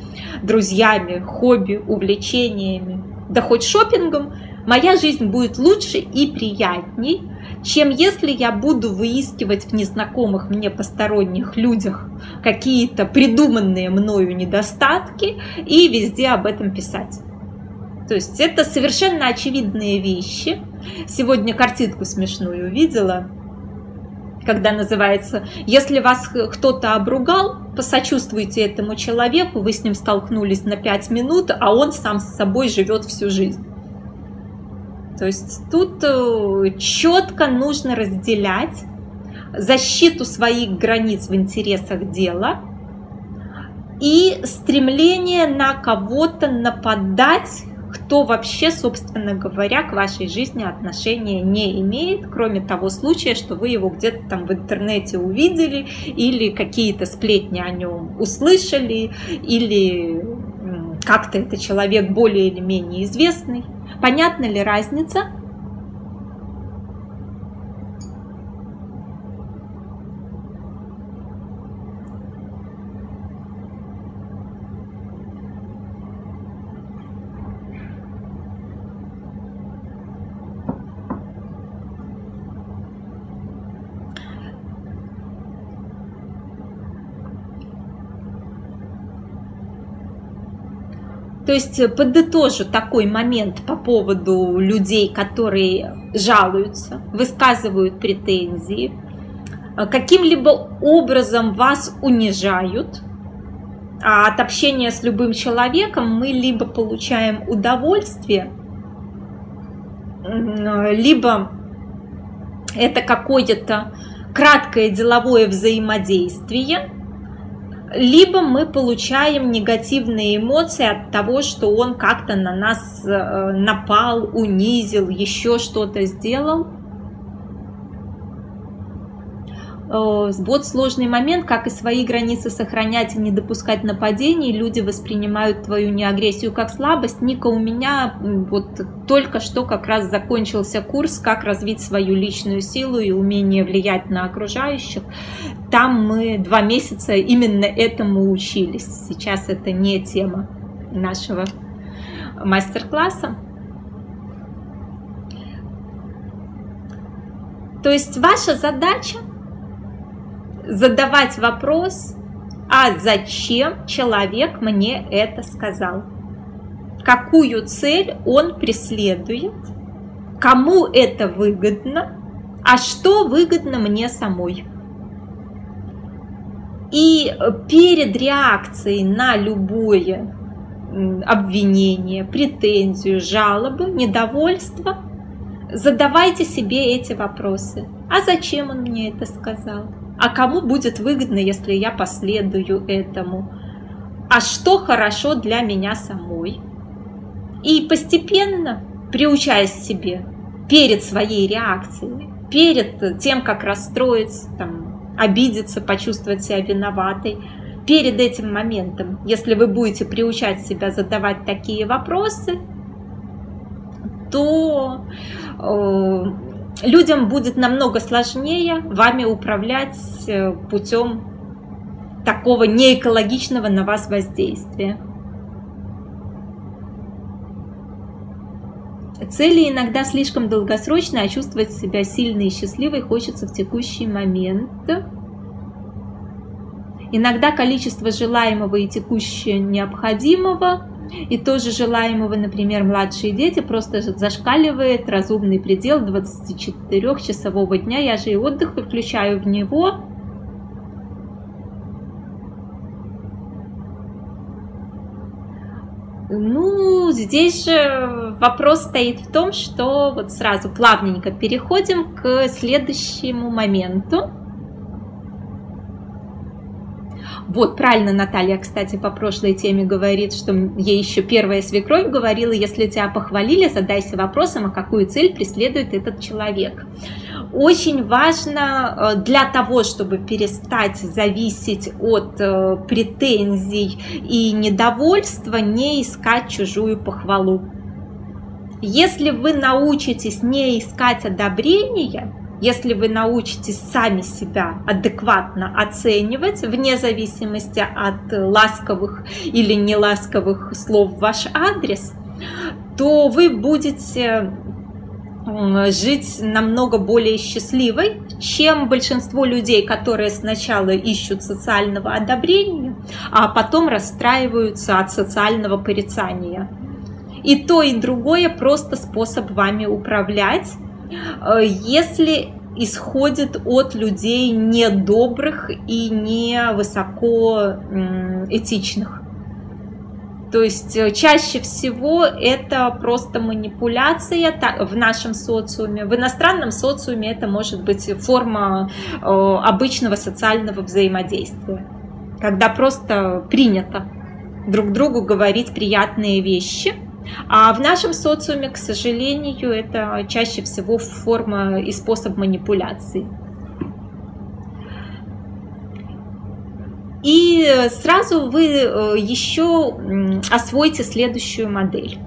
друзьями, хобби, увлечениями, да хоть шопингом, моя жизнь будет лучше и приятней, чем если я буду выискивать в незнакомых мне посторонних людях какие-то придуманные мною недостатки и везде об этом писать. То есть это совершенно очевидные вещи. Сегодня картинку смешную увидела, когда называется «Если вас кто-то обругал, посочувствуйте этому человеку, вы с ним столкнулись на 5 минут, а он сам с собой живет всю жизнь». То есть тут э, четко нужно разделять защиту своих границ в интересах дела и стремление на кого-то нападать, кто вообще, собственно говоря, к вашей жизни отношения не имеет, кроме того случая, что вы его где-то там в интернете увидели или какие-то сплетни о нем услышали, или как-то это человек более или менее известный. Понятна ли разница? То есть э, подытожу такой момент по поводу людей, которые жалуются, высказывают претензии, э, каким-либо образом вас унижают, а от общения с любым человеком мы либо получаем удовольствие, либо это какое-то краткое деловое взаимодействие – либо мы получаем негативные эмоции от того, что он как-то на нас э, напал, унизил, еще что-то сделал. Э, вот сложный момент, как и свои границы сохранять и не допускать нападений. Люди воспринимают твою неагрессию как слабость. Ника, у меня вот только что как раз закончился курс «Как развить свою личную силу и умение влиять на окружающих». Там мы два месяца именно этому учились. Сейчас это не тема нашего мастер-класса. То есть ваша задача задавать вопрос, а зачем человек мне это сказал? Какую цель он преследует? Кому это выгодно? А что выгодно мне самой? И перед реакцией на любое обвинение, претензию, жалобу, недовольство, задавайте себе эти вопросы. А зачем он мне это сказал? А кому будет выгодно, если я последую этому? А что хорошо для меня самой? И постепенно, приучаясь себе перед своей реакцией, перед тем, как расстроиться, там, обидеться, почувствовать себя виноватой, перед этим моментом, если вы будете приучать себя задавать такие вопросы, то э, людям будет намного сложнее вами управлять э, путем такого неэкологичного на вас воздействия. Цели иногда слишком долгосрочные, а чувствовать себя сильной и счастливой хочется в текущий момент. Иногда количество желаемого и текущего необходимого и тоже желаемого, например, младшие дети просто зашкаливает разумный предел 24-часового дня. Я же и отдых выключаю в него. Ну, здесь же вопрос стоит в том, что вот сразу плавненько переходим к следующему моменту. Вот, правильно Наталья, кстати, по прошлой теме говорит, что ей еще первая свекровь говорила, если тебя похвалили, задайся вопросом, а какую цель преследует этот человек. Очень важно э, для того, чтобы перестать зависеть от э, претензий и недовольства, не искать чужую похвалу. Если вы научитесь не искать одобрения, если вы научитесь сами себя адекватно оценивать, вне зависимости от ласковых или неласковых слов в ваш адрес, то вы будете жить намного более счастливой, чем большинство людей, которые сначала ищут социального одобрения, а потом расстраиваются от социального порицания. И то, и другое просто способ вами управлять. Э, если исходит от людей недобрых и не высоко этичных. То есть э, чаще всего это просто манипуляция в нашем социуме. В иностранном социуме это может быть форма э, обычного социального взаимодействия, когда просто принято друг другу говорить приятные вещи. А в нашем социуме, к сожалению, это чаще всего форма и способ манипуляции. И сразу вы э, еще освоите следующую модель.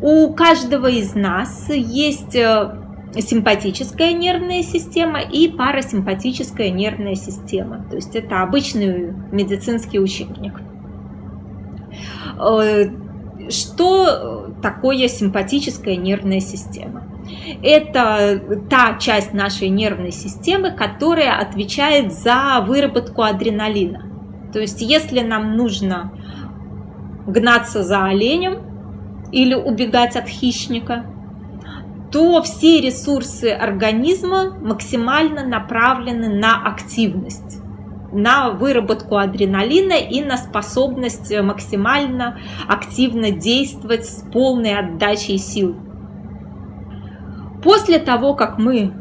У каждого из нас есть э, симпатическая нервная система и парасимпатическая нервная система. То есть это обычный медицинский учебник. Э, что такое симпатическая нервная система? Это та часть нашей нервной системы, которая отвечает за выработку адреналина. То есть если нам нужно гнаться за оленем или убегать от хищника, то все ресурсы организма максимально направлены на активность на выработку адреналина и на способность максимально активно действовать с полной отдачей сил. После того, как мы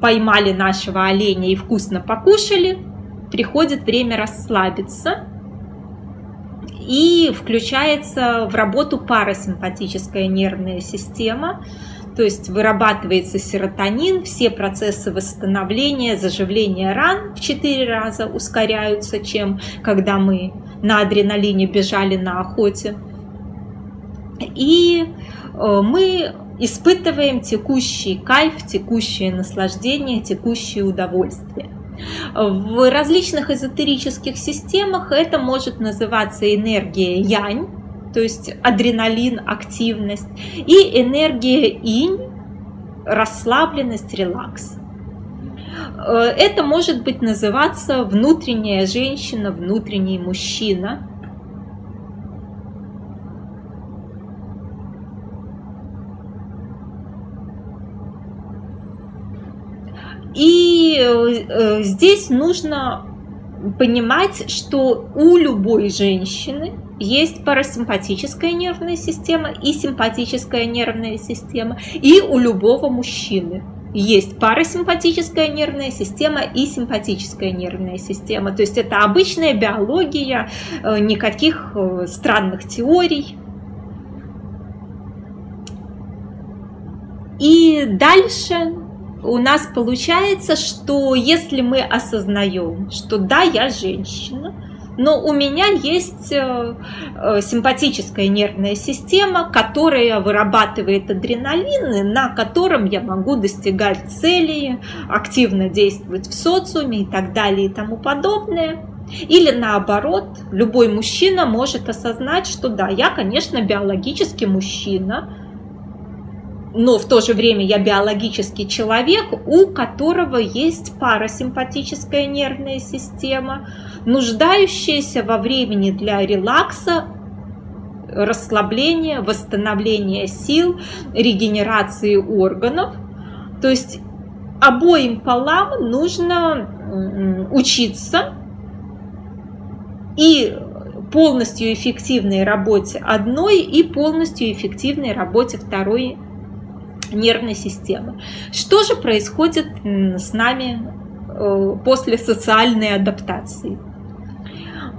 поймали нашего оленя и вкусно покушали, приходит время расслабиться и включается в работу парасимпатическая нервная система, то есть вырабатывается серотонин, все процессы восстановления, заживления ран в 4 раза ускоряются, чем когда мы на адреналине бежали на охоте. И э, мы испытываем текущий кайф, текущее наслаждение, текущее удовольствие. В различных эзотерических системах это может называться энергия янь, то есть адреналин, активность, и энергия инь, расслабленность, релакс. Это может быть называться внутренняя женщина, внутренний мужчина – И э, здесь нужно понимать, что у любой женщины есть парасимпатическая нервная система и симпатическая нервная система, и у любого мужчины есть парасимпатическая нервная система и симпатическая нервная система. То есть это обычная биология, э, никаких э, странных теорий. И дальше у нас получается, что если мы осознаем, что да, я женщина, но у меня есть э, э, симпатическая нервная система, которая вырабатывает адреналин, на котором я могу достигать целей, активно действовать в социуме и так далее и тому подобное. Или наоборот, любой мужчина может осознать, что да, я, конечно, биологически мужчина, но в то же время я биологический человек, у которого есть парасимпатическая нервная система, нуждающаяся во времени для релакса, расслабления, восстановления сил, регенерации органов. То есть обоим полам нужно учиться и полностью эффективной работе одной и полностью эффективной работе второй нервной системы. Что же происходит с нами э, после социальной адаптации?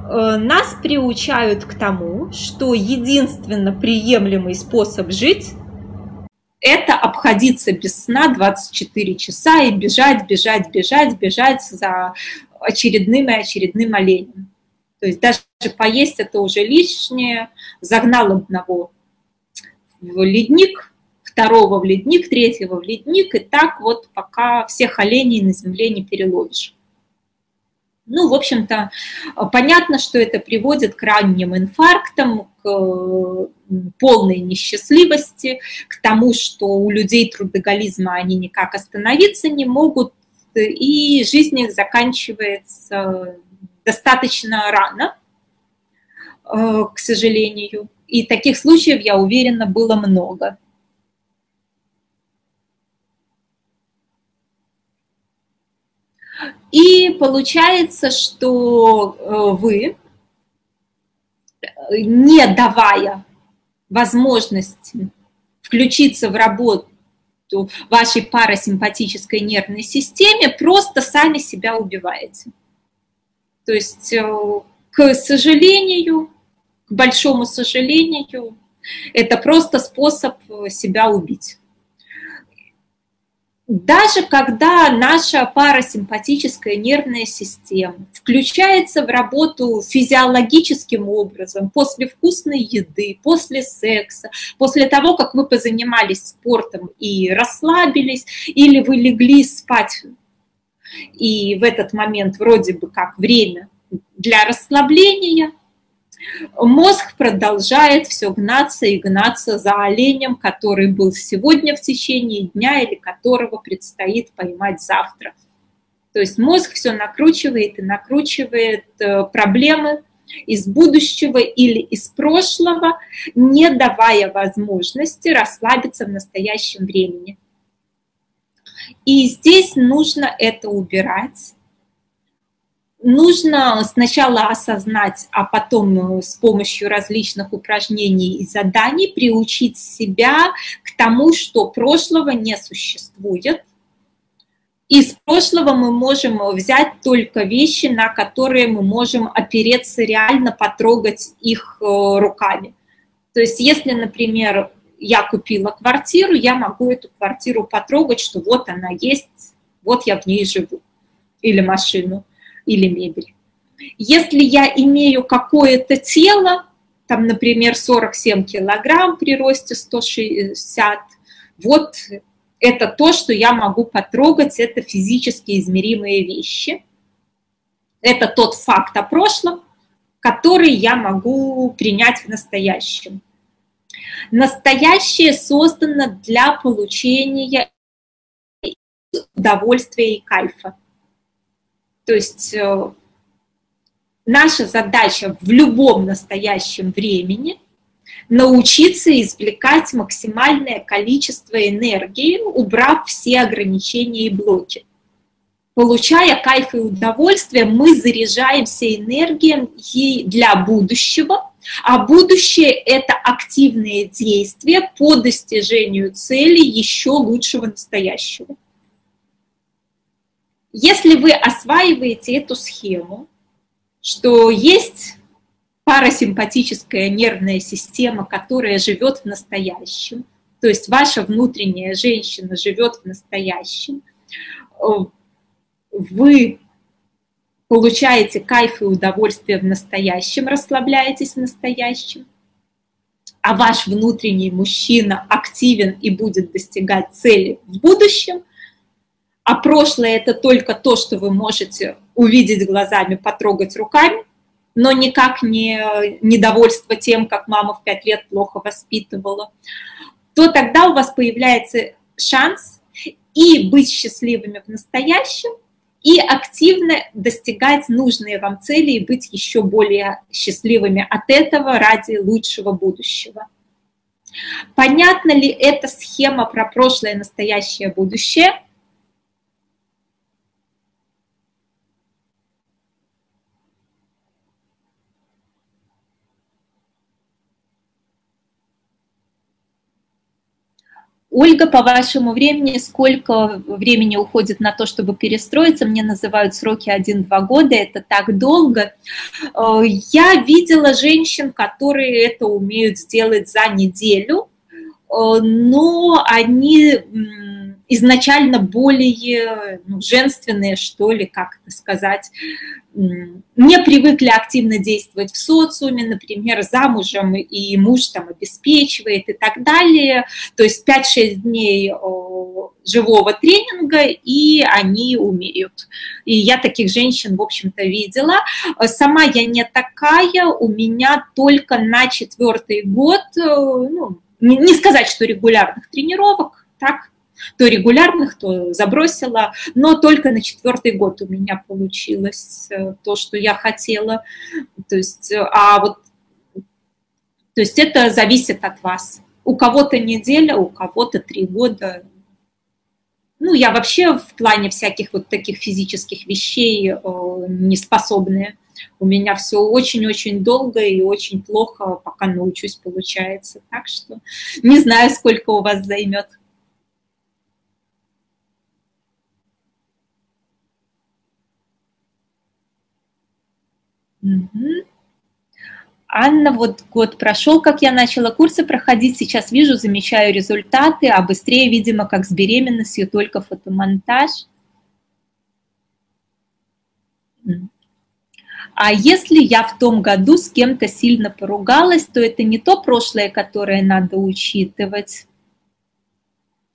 Э, нас приучают к тому, что единственно приемлемый способ жить это обходиться без сна 24 часа и бежать, бежать, бежать, бежать за очередным и очередным оленем. То есть даже поесть это уже лишнее. Загнал одного в ледник, второго в ледник, третьего в ледник, и так вот пока всех оленей на земле не переловишь. Ну, в общем-то, понятно, что это приводит к ранним инфарктам, к полной несчастливости, к тому, что у людей трудоголизма они никак остановиться не могут, и жизнь их заканчивается достаточно рано, э, к сожалению. И таких случаев, я уверена, было много. И получается, что э, вы, не давая возможности включиться в работу вашей парасимпатической нервной системе, просто сами себя убиваете. То есть, э, к сожалению, к большому сожалению, это просто способ себя убить даже когда наша парасимпатическая нервная система включается в работу физиологическим образом, после вкусной еды, после секса, после того, как вы позанимались спортом и расслабились, или вы легли спать, и в этот момент вроде бы как время для расслабления, Мозг продолжает все гнаться и гнаться за оленем, который был сегодня в течение дня или которого предстоит поймать завтра. То есть мозг все накручивает и накручивает э, проблемы из будущего или из прошлого, не давая возможности расслабиться в настоящем времени. И здесь нужно это убирать, нужно сначала осознать, а потом э, с помощью различных упражнений и заданий приучить себя к тому, что прошлого не существует. Из прошлого мы можем взять только вещи, на которые мы можем опереться реально, потрогать их э, руками. То есть если, например, я купила квартиру, я могу эту квартиру потрогать, что вот она есть, вот я в ней живу, или машину или мебель. Если я имею какое-то тело, там, например, 47 килограмм при росте 160, вот это то, что я могу потрогать, это физически измеримые вещи. Это тот факт о прошлом, который я могу принять в настоящем. Настоящее создано для получения удовольствия и кайфа. То есть э, наша задача в любом настоящем времени научиться извлекать максимальное количество энергии, убрав все ограничения и блоки. Получая кайф и удовольствие, мы заряжаемся энергией для будущего, а будущее – это активные действия по достижению цели еще лучшего настоящего. Если вы осваиваете эту схему, что есть парасимпатическая нервная система, которая живет в настоящем, то есть ваша внутренняя женщина живет в настоящем, вы получаете кайф и удовольствие в настоящем, расслабляетесь в настоящем, а ваш внутренний мужчина активен и будет достигать цели в будущем, а прошлое это только то, что вы можете увидеть глазами, потрогать руками, но никак не недовольство тем, как мама в пять лет плохо воспитывала, то тогда у вас появляется шанс и быть счастливыми в настоящем, и активно достигать нужные вам цели и быть еще более счастливыми от этого ради лучшего будущего. Понятна ли эта схема про прошлое, настоящее, будущее? Ольга, по вашему времени, сколько времени уходит на то, чтобы перестроиться? Мне называют сроки 1-2 года, это так долго. Э, я видела женщин, которые это умеют сделать за неделю, э, но они изначально более ну, женственные, что ли, как это сказать, не привыкли активно действовать в социуме, например, замужем, и муж там обеспечивает и так далее. То есть 5-6 дней живого тренинга, и они умеют. И я таких женщин, в общем-то, видела. Сама я не такая, у меня только на четвертый год, э, ну, не сказать, что регулярных тренировок, так, то регулярных, то забросила, но только на четвертый год у меня получилось э, то, что я хотела. То есть, э, а вот, то есть это зависит от вас. У кого-то неделя, у кого-то три года. Ну, я вообще в плане всяких вот таких физических вещей э, не способная. У меня все очень-очень долго и очень плохо, пока научусь, получается. Так что не знаю, сколько у вас займет. Угу. Анна, вот год прошел, как я начала курсы проходить, сейчас вижу, замечаю результаты, а быстрее, видимо, как с беременностью, только фотомонтаж. А если я в том году с кем-то сильно поругалась, то это не то прошлое, которое надо учитывать.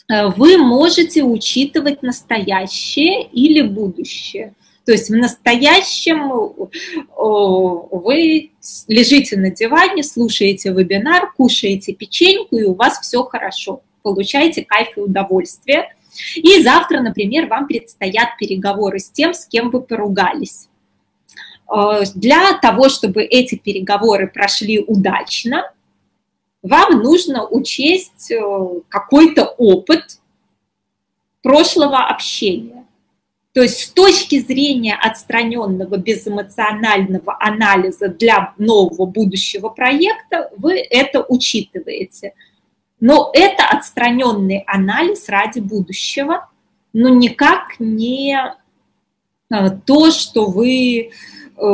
Э, вы можете учитывать настоящее или будущее. То есть в настоящем вы лежите на диване, слушаете вебинар, кушаете печеньку, и у вас все хорошо, получаете кайф и удовольствие. И завтра, например, вам предстоят переговоры с тем, с кем вы поругались. Для того, чтобы эти переговоры прошли удачно, вам нужно учесть какой-то опыт прошлого общения. То есть с точки зрения отстраненного безэмоционального анализа для нового будущего проекта вы это учитываете. Но это отстраненный анализ ради будущего, но никак не а, то, что вы э,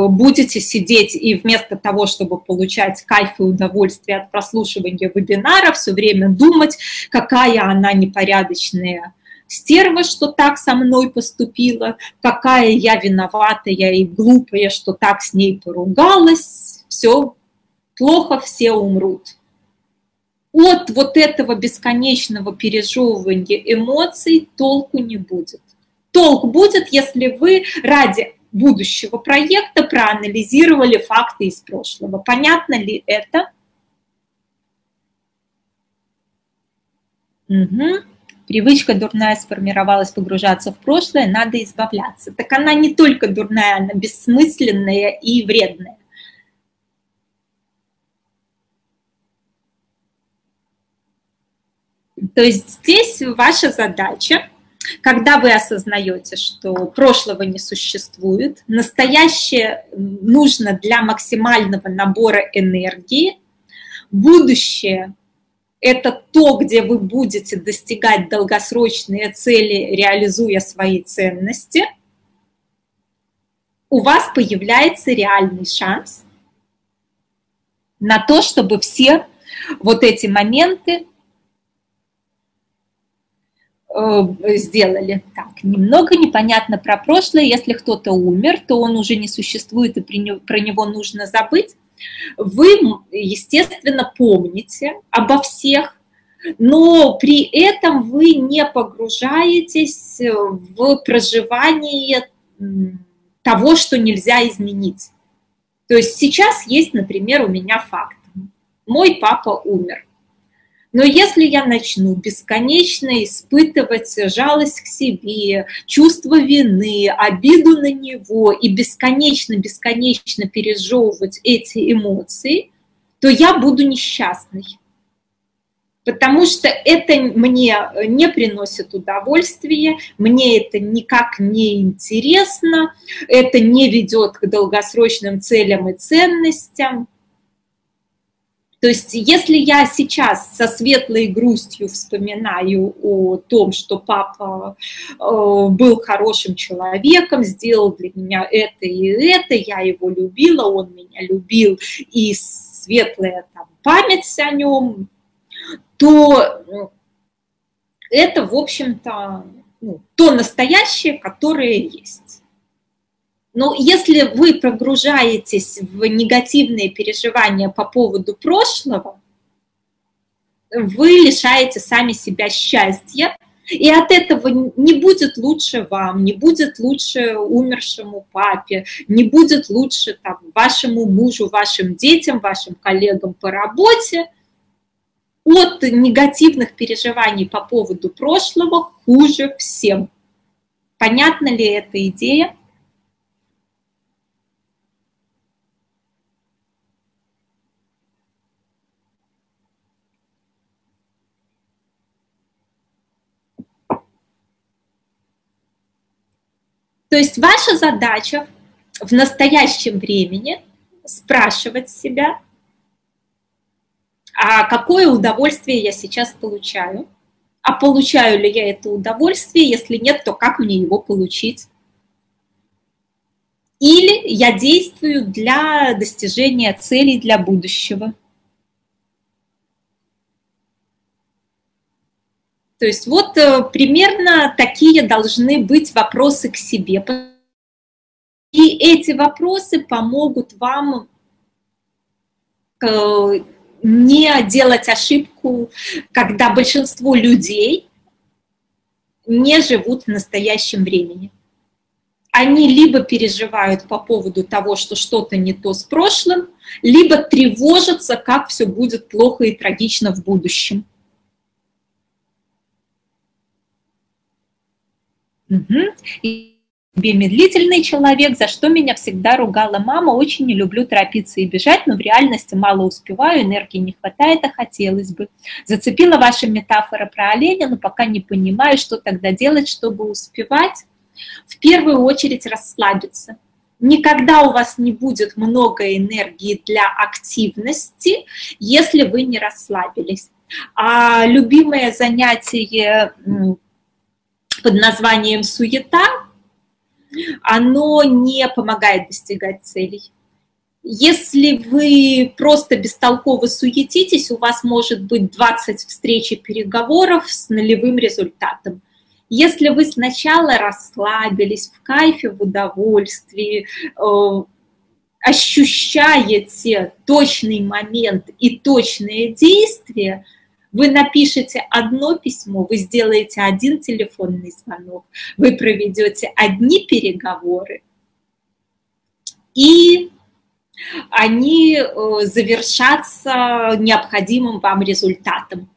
будете сидеть и вместо того, чтобы получать кайф и удовольствие от прослушивания вебинара, все время думать, какая она непорядочная стерва, что так со мной поступила, какая я виноватая и глупая, что так с ней поругалась, все плохо, все умрут. От вот этого бесконечного пережевывания эмоций толку не будет. Толк будет, если вы ради будущего проекта проанализировали факты из прошлого. Понятно ли это? Угу привычка дурная сформировалась погружаться в прошлое, надо избавляться. Так она не только дурная, она бессмысленная и вредная. То есть здесь ваша задача, когда вы осознаете, что прошлого не существует, настоящее нужно для максимального набора энергии, будущее это то, где вы будете достигать долгосрочные цели, реализуя свои ценности, у вас появляется реальный шанс на то, чтобы все вот эти моменты э, сделали. Так, немного непонятно про прошлое. Если кто-то умер, то он уже не существует, и про него нужно забыть. Вы, естественно, помните обо всех, но при этом вы не погружаетесь в проживание того, что нельзя изменить. То есть сейчас есть, например, у меня факт. Мой папа умер. Но если я начну бесконечно испытывать жалость к себе, чувство вины, обиду на него и бесконечно-бесконечно пережевывать эти эмоции, то я буду несчастной. Потому что это мне не приносит удовольствия, мне это никак не интересно, это не ведет к долгосрочным целям и ценностям. То есть если я сейчас со светлой грустью вспоминаю о том, что папа э, был хорошим человеком, сделал для меня это и это, я его любила, он меня любил, и светлая там, память о нем, то это, в общем-то, ну, то настоящее, которое есть. Но если вы прогружаетесь в негативные переживания по поводу прошлого, вы лишаете сами себя счастья, И от этого не будет лучше вам, не будет лучше умершему папе, не будет лучше там, вашему мужу, вашим детям, вашим коллегам по работе. От негативных переживаний по поводу прошлого хуже всем. Понятна ли эта идея? То есть ваша задача в настоящем времени спрашивать себя, а какое удовольствие я сейчас получаю, а получаю ли я это удовольствие, если нет, то как мне его получить. Или я действую для достижения целей для будущего. То есть вот э, примерно такие должны быть вопросы к себе. И эти вопросы помогут вам э, не делать ошибку, когда большинство людей не живут в настоящем времени. Они либо переживают по поводу того, что что-то не то с прошлым, либо тревожатся, как все будет плохо и трагично в будущем. Угу. И медлительный человек, за что меня всегда ругала мама. Очень не люблю торопиться и бежать, но в реальности мало успеваю, энергии не хватает, а хотелось бы. Зацепила ваша метафора про оленя, но пока не понимаю, что тогда делать, чтобы успевать. В первую очередь расслабиться. Никогда у вас не будет много энергии для активности, если вы не расслабились. А любимое занятие под названием суета, оно не помогает достигать целей. Если вы просто бестолково суетитесь, у вас может быть 20 встреч и переговоров с нулевым результатом. Если вы сначала расслабились в кайфе, в удовольствии, э, ощущаете точный момент и точные действия – вы напишете одно письмо, вы сделаете один телефонный звонок, вы проведете одни переговоры, и они э, завершатся необходимым вам результатом.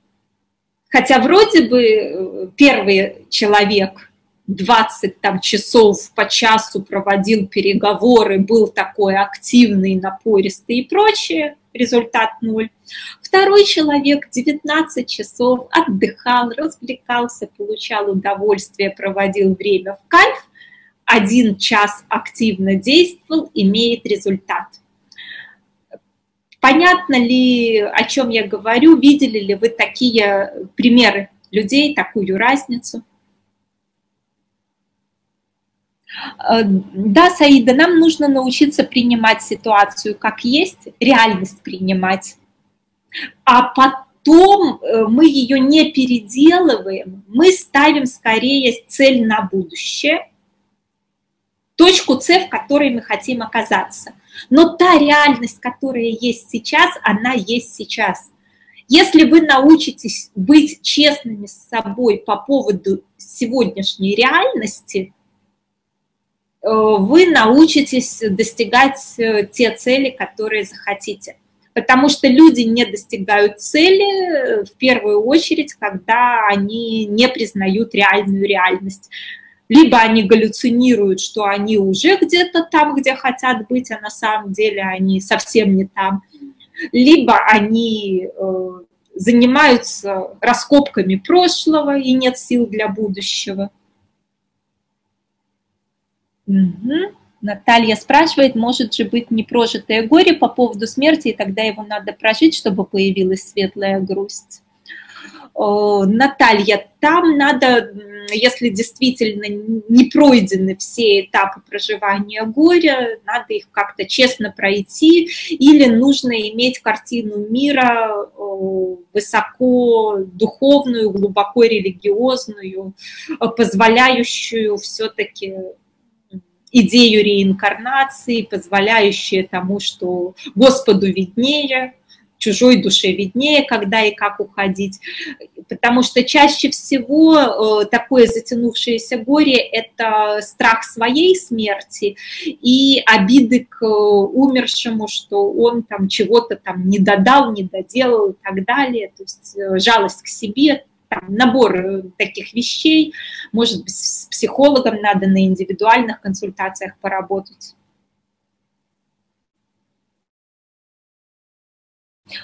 Хотя вроде бы э, первый человек 20 там, часов по часу проводил переговоры, был такой активный, напористый и прочее, результат ноль. Второй человек 19 часов отдыхал, развлекался, получал удовольствие, проводил время в кайф, один час активно действовал, имеет результат. Понятно ли, о чем я говорю? Видели ли вы такие примеры людей, такую разницу? Э, да, Саида, нам нужно научиться принимать ситуацию как есть, реальность принимать, а потом э, мы ее не переделываем, мы ставим скорее цель на будущее, точку С, в которой мы хотим оказаться. Но та реальность, которая есть сейчас, она есть сейчас. Если вы научитесь быть честными с собой по поводу сегодняшней реальности – Э, вы научитесь достигать э, те цели, которые захотите. Потому что люди не достигают цели э, в первую очередь, когда они не признают реальную реальность. Либо они галлюцинируют, что они уже где-то там, где хотят быть, а на самом деле они совсем не там. Либо они занимаются раскопками прошлого и нет сил для будущего. Угу. Наталья спрашивает, может же быть непрожитое горе по поводу смерти, и тогда его надо прожить, чтобы появилась светлая грусть. Наталья, там надо, если действительно не пройдены все этапы проживания горя, надо их как-то честно пройти, или нужно иметь картину мира высоко духовную, глубоко религиозную, позволяющую все-таки идею реинкарнации, позволяющие тому, что Господу виднее, чужой душе виднее, когда и как уходить. потому что чаще всего э, такое затянувшееся горе – это страх своей смерти и обиды к умершему, что он там чего-то там не додал, не доделал и так далее, то есть э, жалость к себе, там, набор э, таких вещей, может быть, с психологом надо на индивидуальных консультациях поработать.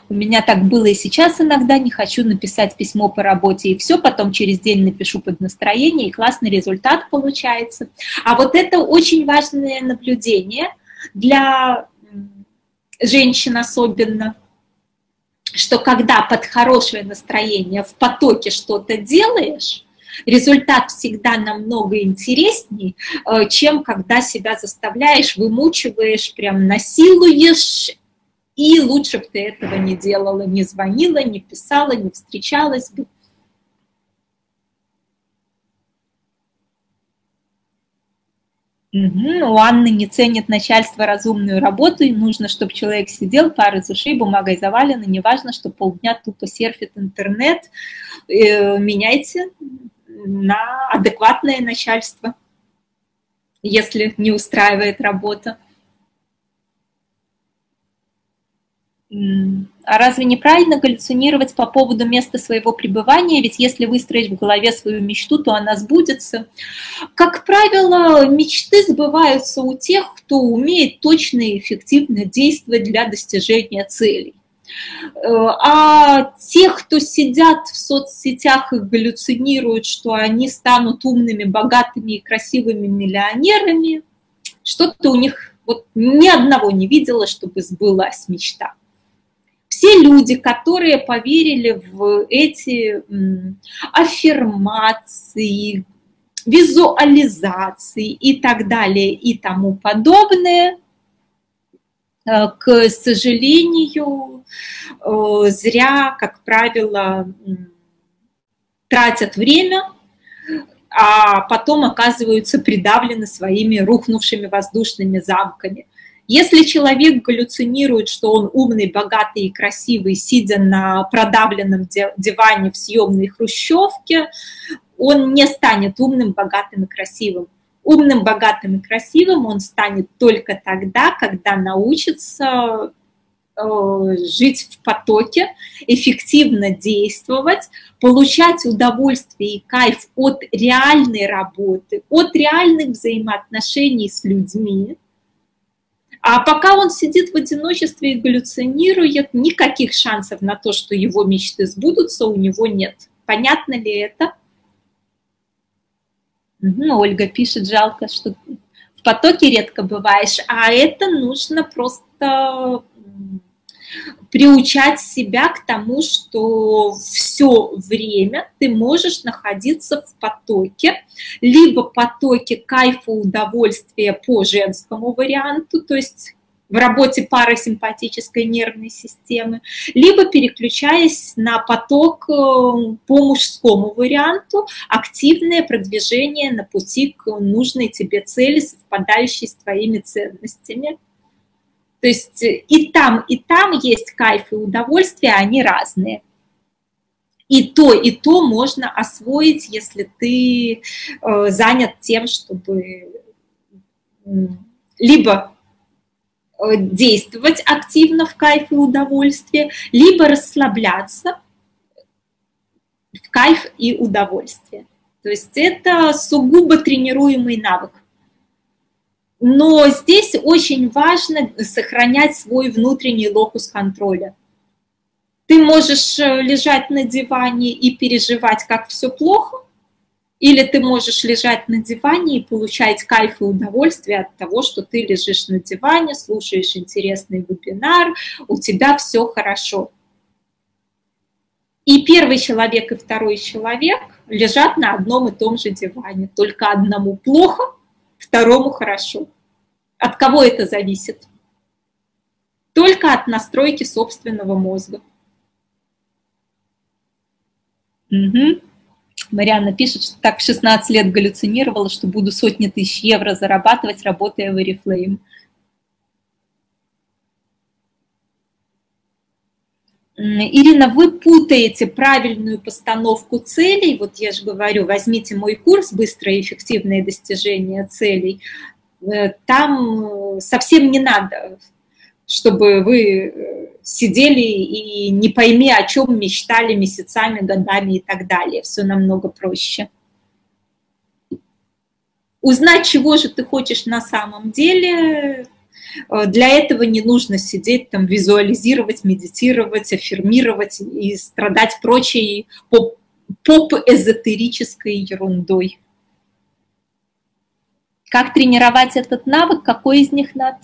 У меня так было и сейчас иногда, не хочу написать письмо по работе, и все, потом через день напишу под настроение, и классный результат получается. А вот это очень важное наблюдение для женщин особенно, что когда под хорошее настроение в потоке что-то делаешь, результат всегда намного интересней, э, чем когда себя заставляешь, вымучиваешь, прям насилуешь и лучше бы ты этого не делала, не звонила, не писала, не встречалась бы. Угу. У Анны не ценит начальство разумную работу, и нужно, чтобы человек сидел, пары из ушей, бумагой завалена, неважно, что полдня тупо серфит интернет. Э, меняйте на адекватное начальство, если не устраивает работа. А разве неправильно галлюцинировать по поводу места своего пребывания? Ведь если выстроить в голове свою мечту, то она сбудется. Как правило, мечты сбываются у тех, кто умеет точно и эффективно действовать для достижения целей. Э, а тех, кто сидят в соцсетях и галлюцинируют, что они станут умными, богатыми и красивыми миллионерами, что-то у них вот ни одного не видела, чтобы сбылась мечта все люди, которые поверили в эти аффирмации, визуализации и так далее и тому подобное, э, к сожалению, э, зря, как правило, тратят время, а потом оказываются придавлены своими рухнувшими воздушными замками. Если человек галлюцинирует, что он умный, богатый и красивый, сидя на продавленном диване в съемной хрущевке, он не станет умным, богатым и красивым. Умным, богатым и красивым он станет только тогда, когда научится э, жить в потоке, эффективно действовать, получать удовольствие и кайф от реальной работы, от реальных взаимоотношений с людьми, а пока он сидит в одиночестве и галлюцинирует, никаких шансов на то, что его мечты сбудутся, у него нет. Понятно ли это? Ну, Ольга пишет, жалко, что в потоке редко бываешь, а это нужно просто приучать себя к тому, что все время ты можешь находиться в потоке, либо потоке кайфа, удовольствия по женскому варианту, то есть в работе парасимпатической нервной системы, либо переключаясь на поток э, по мужскому варианту, активное продвижение на пути к нужной тебе цели, совпадающей с твоими ценностями. То есть э, и там, и там есть кайф и удовольствие, они разные. И то, и то можно освоить, если ты э, занят тем, чтобы либо э, действовать активно в кайф и удовольствие, либо расслабляться в кайф и удовольствие. То есть это сугубо тренируемый навык. Но здесь очень важно сохранять свой внутренний локус контроля. Ты можешь э, лежать на диване и переживать, как все плохо, или ты можешь лежать на диване и получать кайф и удовольствие от того, что ты лежишь на диване, слушаешь интересный вебинар, у тебя все хорошо. И первый человек, и второй человек лежат на одном и том же диване. Только одному плохо, второму хорошо. От кого это зависит? Только от настройки собственного мозга. Угу. Марианна пишет, что так в 16 лет галлюцинировала, что буду сотни тысяч евро зарабатывать, работая в Oriflame. Ирина, вы путаете правильную постановку целей. Вот я же говорю, возьмите мой курс «Быстрое и эффективное достижение целей». Э, там совсем не надо, чтобы вы э, сидели и не пойми, о чем мечтали месяцами, годами и так далее. Все намного проще. Узнать, чего же ты хочешь на самом деле, Э, для этого не нужно сидеть там, визуализировать, медитировать, аффирмировать и страдать прочей поп-эзотерической ерундой. Как тренировать этот навык? Какой из них надо?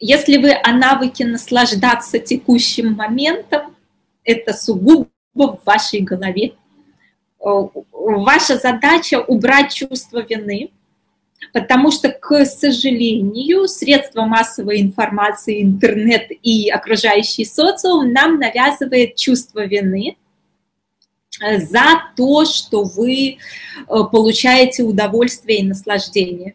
Если вы о навыке наслаждаться текущим моментом, это сугубо в вашей голове. Э, ваша задача убрать чувство вины, потому что, к сожалению, средства массовой информации, интернет и окружающий социум нам навязывает чувство вины э, за то, что вы э, получаете удовольствие и наслаждение.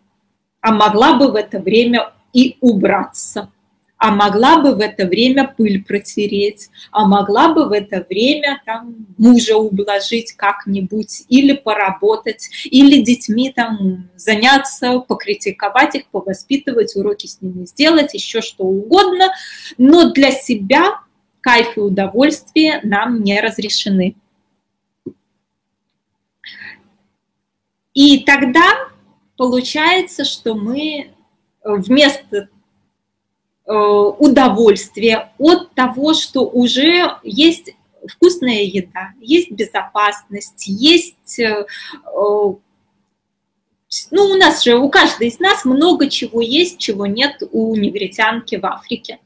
А могла бы в это время и убраться. А могла бы в это время пыль протереть, а могла бы в это время там мужа ублажить как-нибудь, или поработать, или детьми там заняться, покритиковать их, повоспитывать, уроки с ними сделать, еще что угодно. Но для себя кайф и удовольствие нам не разрешены. И тогда получается, что мы вместо э, удовольствия от того, что уже есть вкусная еда, есть безопасность, есть... Э, э, ну, у нас же, у каждой из нас много чего есть, чего нет у негритянки в Африке.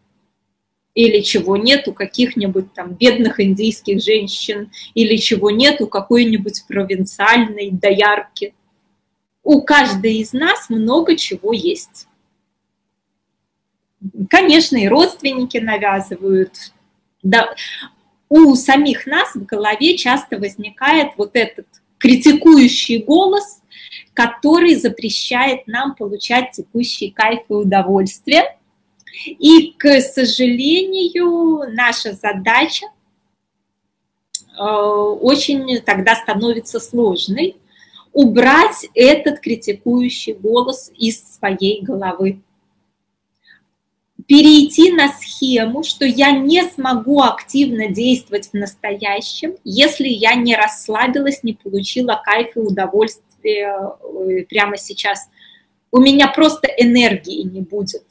Или чего нет у каких-нибудь там бедных индийских женщин, или чего нет у какой-нибудь провинциальной доярки. У каждой из нас много чего есть. Конечно, и родственники навязывают. Да, у самих нас в голове часто возникает вот этот критикующий голос, который запрещает нам получать текущий кайф и удовольствие. И, к сожалению, наша задача э, очень тогда становится сложной убрать этот критикующий голос из своей головы перейти на схему, что я не смогу активно действовать в настоящем, если я не расслабилась, не получила кайф и удовольствие э, прямо сейчас. У меня просто энергии не будет.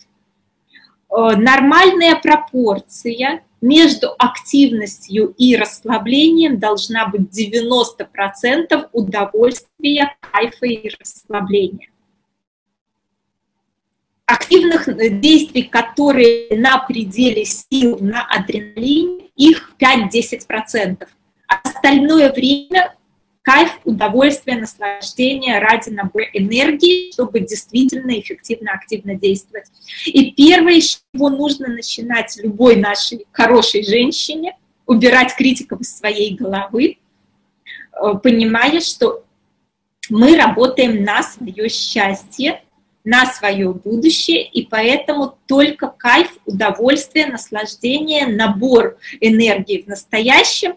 Э, нормальная пропорция между активностью и расслаблением должна быть 90% удовольствия, кайфа и расслабления активных э, действий, которые на пределе сил, на адреналине, их 5-10%. Остальное время кайф, удовольствие, наслаждение ради набора энергии, чтобы действительно эффективно, активно действовать. И первое, с чего нужно начинать любой нашей хорошей женщине, убирать критиков из своей головы, э, понимая, что мы работаем на свое счастье, на свое будущее, и поэтому только кайф, удовольствие, наслаждение, набор энергии в настоящем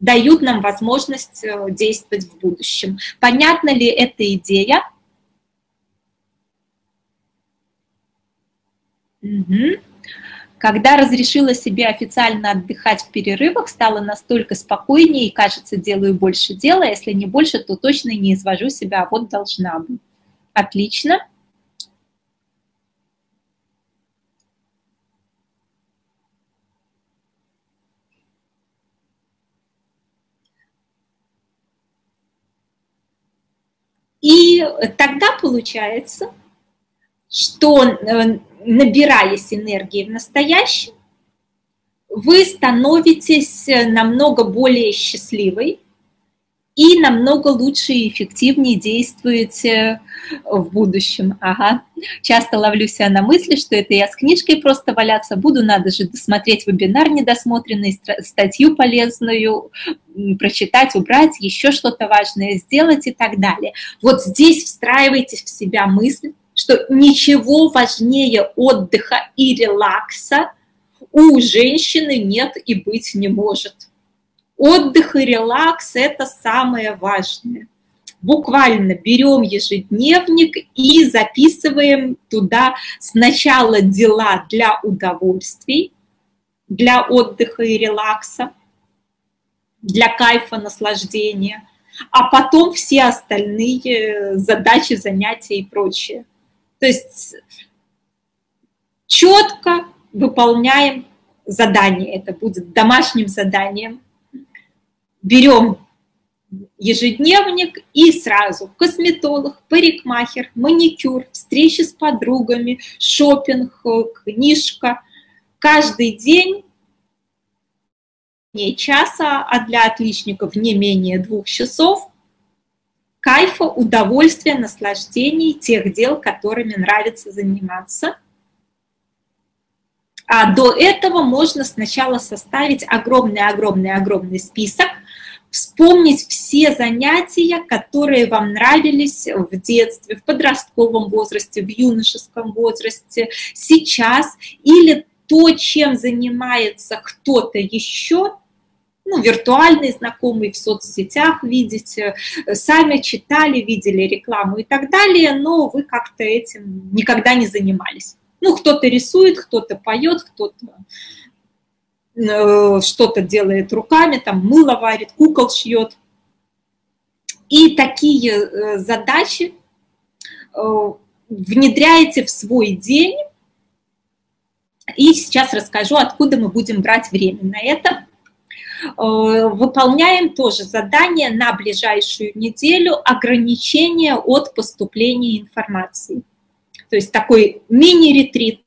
дают нам возможность э, действовать в будущем. Понятна ли эта идея? Угу. Когда разрешила себе официально отдыхать в перерывах, стало настолько спокойнее и, кажется, делаю больше дела. Если не больше, то точно не извожу себя, а вот должна бы. Отлично. Тогда получается, что э, набираясь энергии в настоящем, вы становитесь намного более счастливой, и намного лучше и эффективнее действуете в будущем. Ага. Часто ловлю себя на мысли, что это я с книжкой просто валяться буду, надо же досмотреть вебинар недосмотренный, статью полезную, прочитать, убрать, еще что-то важное сделать и так далее. Вот здесь встраивайте в себя мысль, что ничего важнее отдыха и релакса у женщины нет и быть не может. Отдых и релакс – это самое важное. Буквально берем ежедневник и записываем туда сначала дела для удовольствий, для отдыха и релакса, для кайфа, наслаждения, а потом все остальные задачи, занятия и прочее. То есть четко выполняем задание, это будет домашним заданием. Берем ежедневник и сразу косметолог, парикмахер, маникюр, встречи с подругами, шопинг, книжка. Каждый день не часа, а для отличников не менее двух часов кайфа, удовольствия, наслаждений, тех дел, которыми нравится заниматься. А до этого можно сначала составить огромный-огромный-огромный список, вспомнить все занятия, которые вам нравились в детстве, в подростковом возрасте, в юношеском возрасте, сейчас, или то, чем занимается кто-то еще, ну, виртуальные знакомые в соцсетях видите, сами читали, видели рекламу и так далее, но вы как-то этим никогда не занимались. Ну, кто-то рисует, кто-то поет, кто-то э, что-то делает руками, там мыло варит, кукол шьет. И такие э, задачи э, внедряете в свой день. И сейчас расскажу, откуда мы будем брать время на это. Э, выполняем тоже задание на ближайшую неделю ограничения от поступления информации. То есть такой мини-ретрит.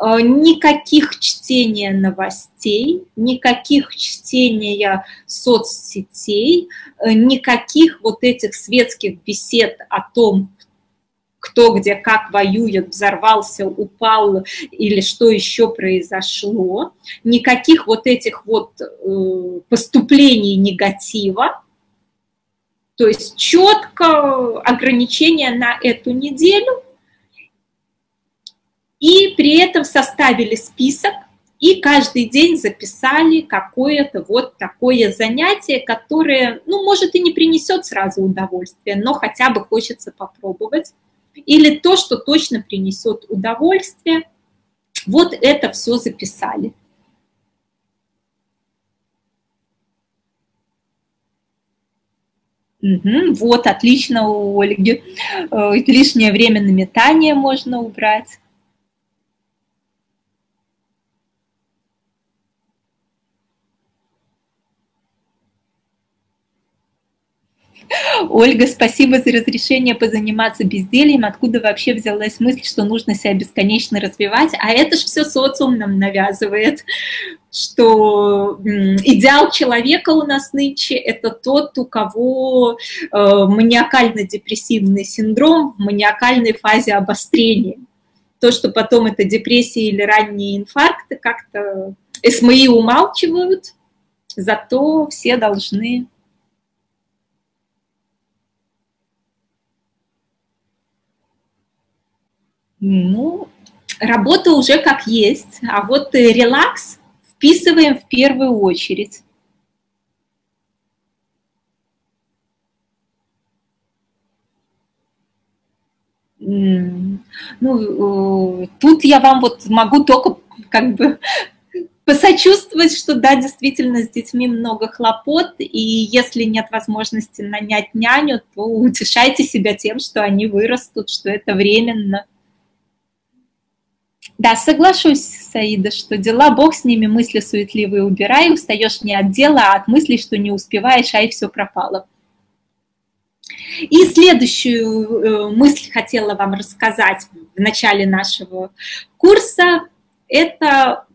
Э, никаких чтения новостей, никаких чтения соцсетей, э, никаких вот этих светских бесед о том, кто где как воюет, взорвался, упал или что еще произошло. Никаких вот этих вот э, поступлений негатива. То есть четко ограничения на эту неделю. И при этом составили список и каждый день записали какое-то вот такое занятие, которое, ну, может, и не принесет сразу удовольствие, но хотя бы хочется попробовать или то, что точно принесет удовольствие. Вот это все записали. Угу, вот, отлично у Ольги. Э, лишнее время на метание можно убрать. Ольга, спасибо за разрешение позаниматься бездельем. Откуда вообще взялась мысль, что нужно себя бесконечно развивать? А это же все социум нам навязывает, что идеал человека у нас нынче – это тот, у кого э, маниакально-депрессивный синдром в маниакальной фазе обострения. То, что потом это депрессия или ранние инфаркты, как-то СМИ умалчивают, зато все должны Ну, работа уже как есть, а вот релакс вписываем в первую очередь. Ну, э, тут я вам вот могу только как бы посочувствовать, что да, действительно с детьми много хлопот, и если нет возможности нанять няню, то утешайте себя тем, что они вырастут, что это временно. Да, соглашусь, Саида, что дела, бог с ними, мысли суетливые убирай, устаешь не от дела, а от мыслей, что не успеваешь, а и все пропало. И следующую э, мысль хотела вам рассказать в начале нашего курса. Это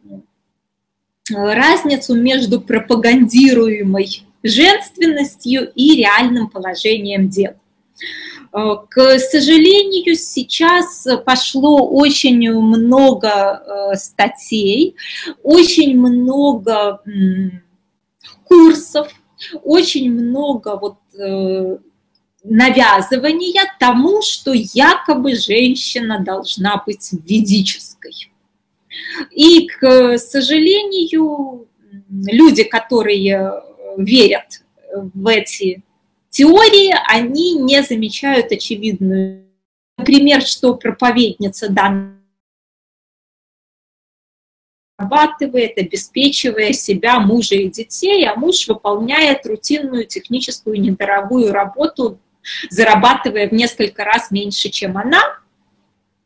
разницу между пропагандируемой женственностью и реальным положением дел. К сожалению, сейчас пошло очень много э, статей, очень много курсов, очень много вот э, навязывания тому, что якобы женщина должна быть ведической. И, к сожалению, люди, которые верят в эти теории, они не замечают очевидную. Например, что проповедница зарабатывает, обеспечивая себя, мужа и детей, а муж выполняет рутинную техническую недорогую работу, зарабатывая в несколько раз меньше, чем она,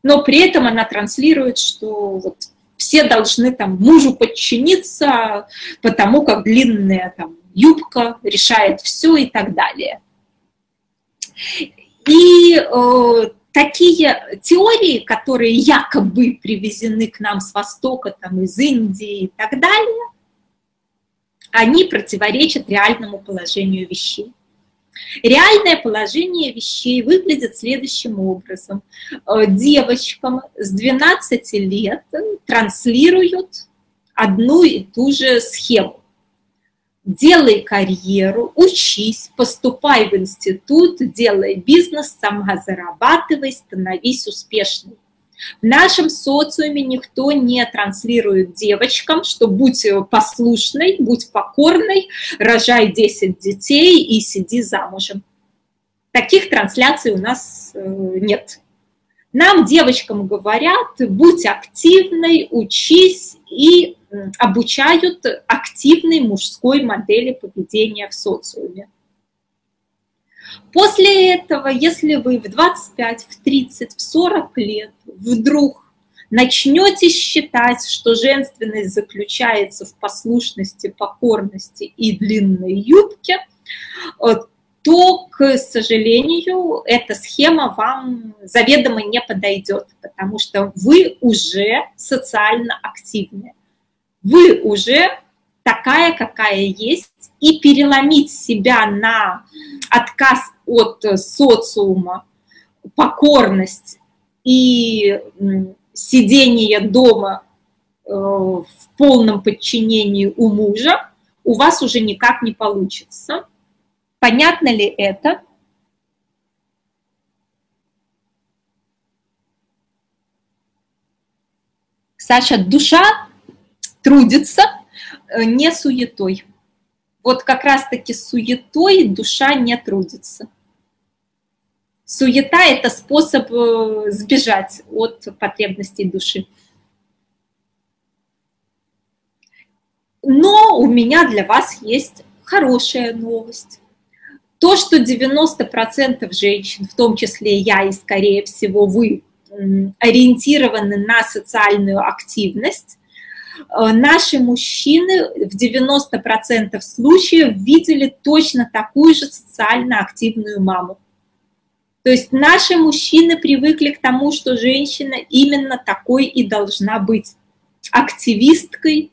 но при этом она транслирует, что вот все должны там мужу подчиниться, потому как длинная там юбка решает все и так далее. И э, такие теории, которые якобы привезены к нам с Востока, там, из Индии и так далее, они противоречат реальному положению вещей. Реальное положение вещей выглядит следующим образом. Э, девочкам с 12 лет транслируют одну и ту же схему делай карьеру, учись, поступай в институт, делай бизнес, сама зарабатывай, становись успешной. В нашем социуме никто не транслирует девочкам, что будь послушной, будь покорной, рожай 10 детей и сиди замужем. Таких трансляций у нас э, нет. Нам, девочкам, говорят, будь активной, учись и обучают активной мужской модели поведения в социуме. После этого, если вы в 25, в 30, в 40 лет вдруг начнете считать, что женственность заключается в послушности, покорности и длинной юбке, э, то, к сожалению, эта схема вам заведомо не подойдет, потому что вы уже социально активны вы уже такая, какая есть, и переломить себя на отказ от социума, покорность и сидение дома э, в полном подчинении у мужа, у вас уже никак не получится. Понятно ли это? Саша, душа трудится э, не суетой. Вот как раз-таки суетой душа не трудится. Суета – это способ э, сбежать от потребностей души. Но у меня для вас есть хорошая новость. То, что 90% женщин, в том числе я и, скорее всего, вы, ориентированы на социальную активность, наши мужчины в 90% случаев видели точно такую же социально активную маму. То есть наши мужчины привыкли к тому, что женщина именно такой и должна быть. Активисткой,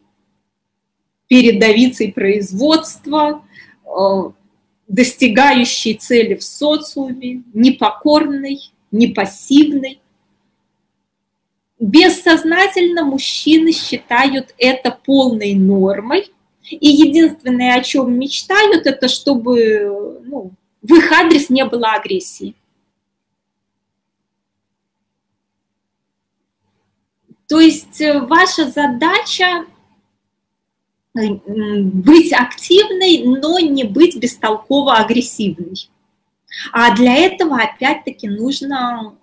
передовицей производства, э, достигающей цели в социуме, непокорной, непассивной бессознательно мужчины считают это полной нормой, и единственное, о чем мечтают, это чтобы ну, в их адрес не было агрессии. То есть э, ваша задача э, быть активной, но не быть бестолково агрессивной. А для этого опять-таки нужно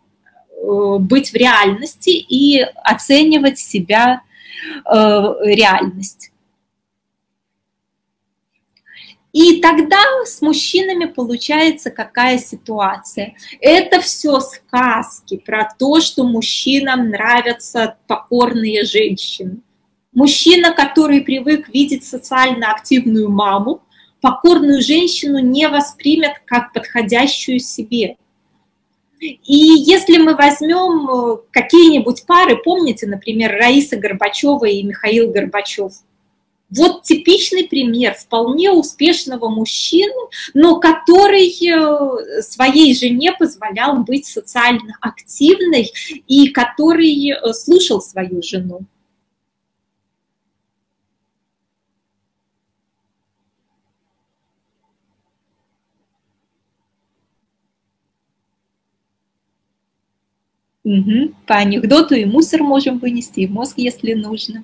быть в реальности и оценивать себя э, реальность. И тогда с мужчинами получается какая ситуация? Это все сказки про то, что мужчинам нравятся покорные женщины. Мужчина, который привык видеть социально активную маму, покорную женщину не воспримет как подходящую себе. И если мы возьмем э, какие-нибудь пары, помните, например, Раиса Горбачева и Михаил Горбачев, Вот типичный пример вполне успешного мужчины, но который э, своей жене позволял быть социально активной и который э, слушал свою жену. Угу. По анекдоту и мусор можем вынести, и мозг, если нужно.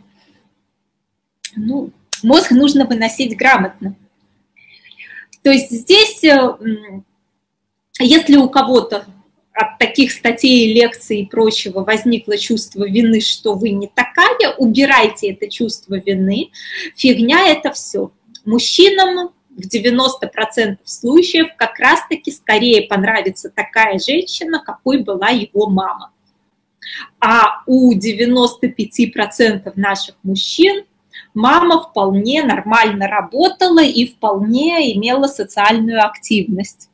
Ну, мозг нужно выносить грамотно. То есть здесь, э, если у кого-то от таких статей, лекций и прочего возникло чувство вины, что вы не такая, убирайте это чувство вины. Фигня это все. Мужчинам в 90% случаев как раз-таки скорее понравится такая женщина, какой была его мама. А у 95% наших мужчин мама вполне нормально работала и вполне имела социальную активность.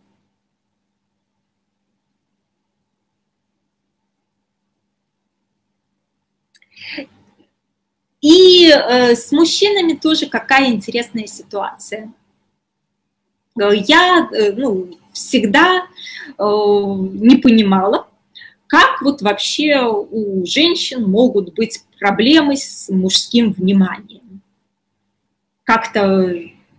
И э, с мужчинами тоже какая интересная ситуация. Я э, ну, всегда э, не понимала, как вот вообще у женщин могут быть проблемы с мужским вниманием? Как-то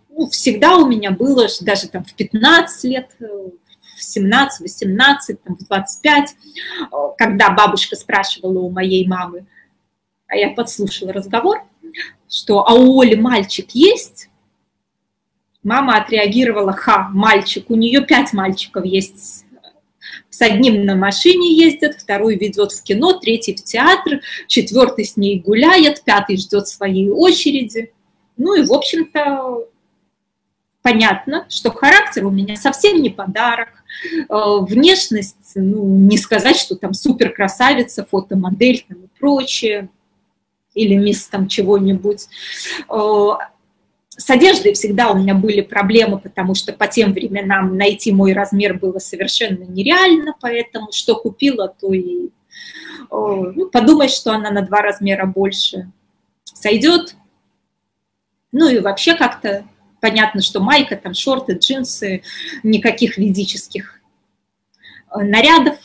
ну, всегда у меня было, даже там в 15 лет, в 17, 18, там, в 25, когда бабушка спрашивала у моей мамы, а я подслушала разговор, что «а у Оли мальчик есть?» Мама отреагировала, ха, мальчик, у нее пять мальчиков есть с одним на машине ездят, второй ведет в кино, третий в театр, четвертый с ней гуляет, пятый ждет своей очереди. Ну и, в общем-то, понятно, что характер у меня совсем не подарок, э, внешность, ну, не сказать, что там супер красавица, фотомодель там, и прочее, или мисс там чего-нибудь. С одеждой всегда у меня были проблемы, потому что по тем временам найти мой размер было совершенно нереально, поэтому что купила, то и ну, подумай, что она на два размера больше сойдет. Ну и вообще как-то понятно, что майка, там шорты, джинсы, никаких ведических э, нарядов.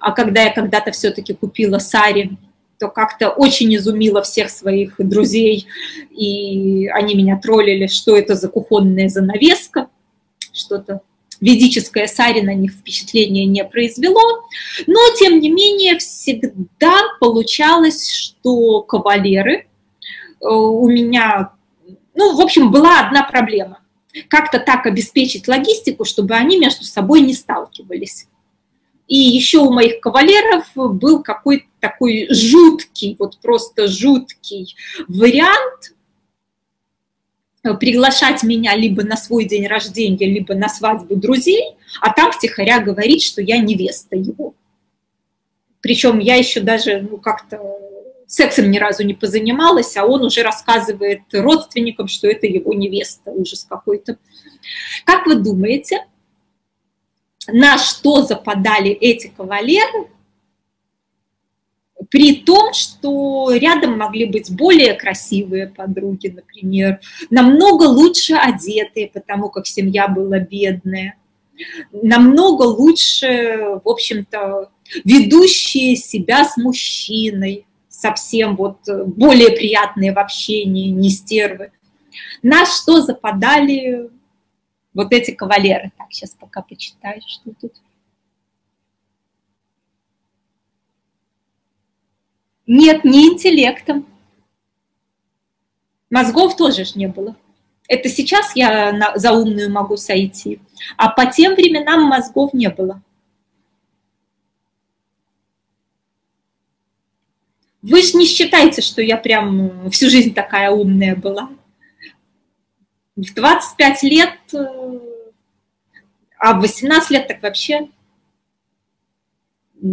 А когда я когда-то все-таки купила сари, то как-то очень изумила всех своих друзей, и они меня троллили, что это за кухонная занавеска, что-то ведическое сари на них впечатление не произвело, но, тем не менее, всегда получалось, что кавалеры э, у меня, ну, в общем, была одна проблема. Как-то так обеспечить логистику, чтобы они между собой не сталкивались. И еще у моих кавалеров был какой-то такой жуткий, вот просто жуткий вариант приглашать меня либо на свой день рождения, либо на свадьбу друзей, а там втихаря говорить, что я невеста его. Причем я еще даже ну, как-то сексом ни разу не позанималась, а он уже рассказывает родственникам, что это его невеста. Ужас какой-то. Как вы думаете, на что западали эти кавалеры, при том, что рядом могли быть более красивые подруги, например, намного лучше одетые, потому как семья была бедная, намного лучше, в общем-то, ведущие себя с мужчиной, совсем вот более приятные в общении, не стервы. На что западали вот эти кавалеры. Так, сейчас пока почитаю, что тут. Нет, не интеллектом. Мозгов тоже ж не было. Это сейчас я на, за умную могу сойти, а по тем временам мозгов не было. Вы же не считаете, что я прям всю жизнь такая умная была в 25 лет, э, а в 18 лет так вообще.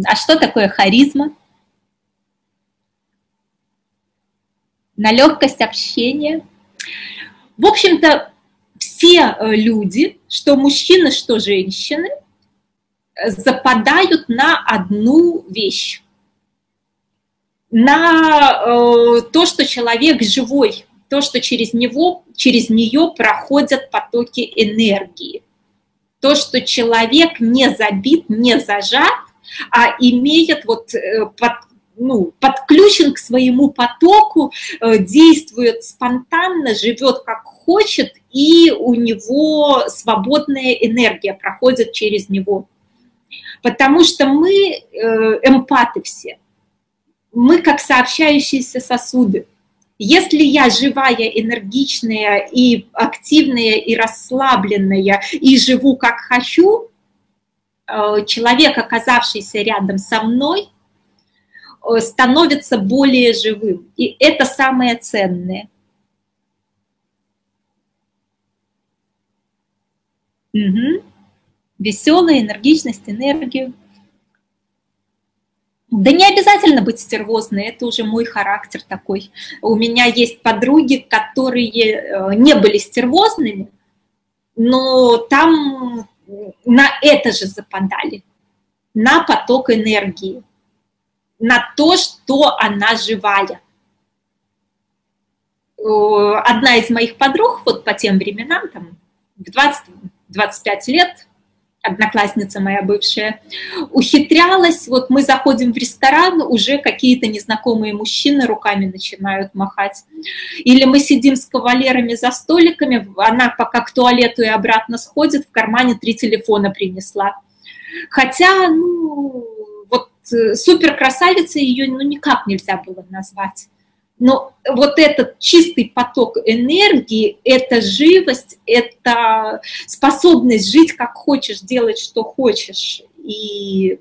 А что такое харизма? На легкость общения. В общем-то, все э, люди, что мужчины, что женщины, западают на одну вещь. На э, то, что человек живой, то, что через него, через нее проходят потоки энергии. То, что человек не забит, не зажат, а имеет вот э, под, ну, подключен к своему потоку, э, действует спонтанно, живет как хочет, и у него свободная энергия проходит через него. Потому что мы э, эмпаты все. Мы как сообщающиеся сосуды. Если я живая, энергичная и активная и расслабленная и живу как хочу, э, человек, оказавшийся рядом со мной, э, становится более живым. И это самое ценное. Угу. Веселая энергичность, энергию. Да не обязательно быть стервозной, это уже мой характер такой. У меня есть подруги, которые э, не были стервозными, но там на это же западали, на поток энергии, на то, что она живая. Одна из моих подруг, вот по тем временам, там, в 20-25 лет, одноклассница моя бывшая, ухитрялась, вот мы заходим в ресторан, уже какие-то незнакомые мужчины руками начинают махать. Или мы сидим с кавалерами за столиками, она пока к туалету и обратно сходит, в кармане три телефона принесла. Хотя, ну, вот э, супер красавица ее ну, никак нельзя было назвать. Но вот этот чистый поток энергии, это живость, это способность жить как хочешь, делать что хочешь. И,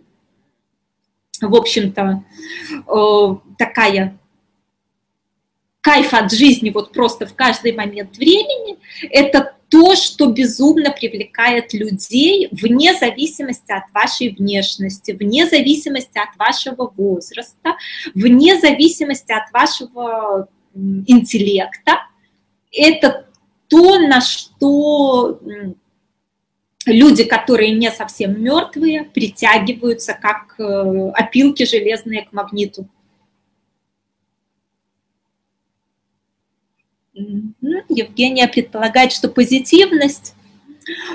в общем-то, э, такая кайф от жизни вот просто в каждый момент времени, это то, что безумно привлекает людей вне зависимости от вашей внешности, вне зависимости от вашего возраста, вне зависимости от вашего интеллекта. Это то, на что люди, которые не совсем мертвые, притягиваются как э, опилки железные к магниту. Евгения предполагает, что позитивность...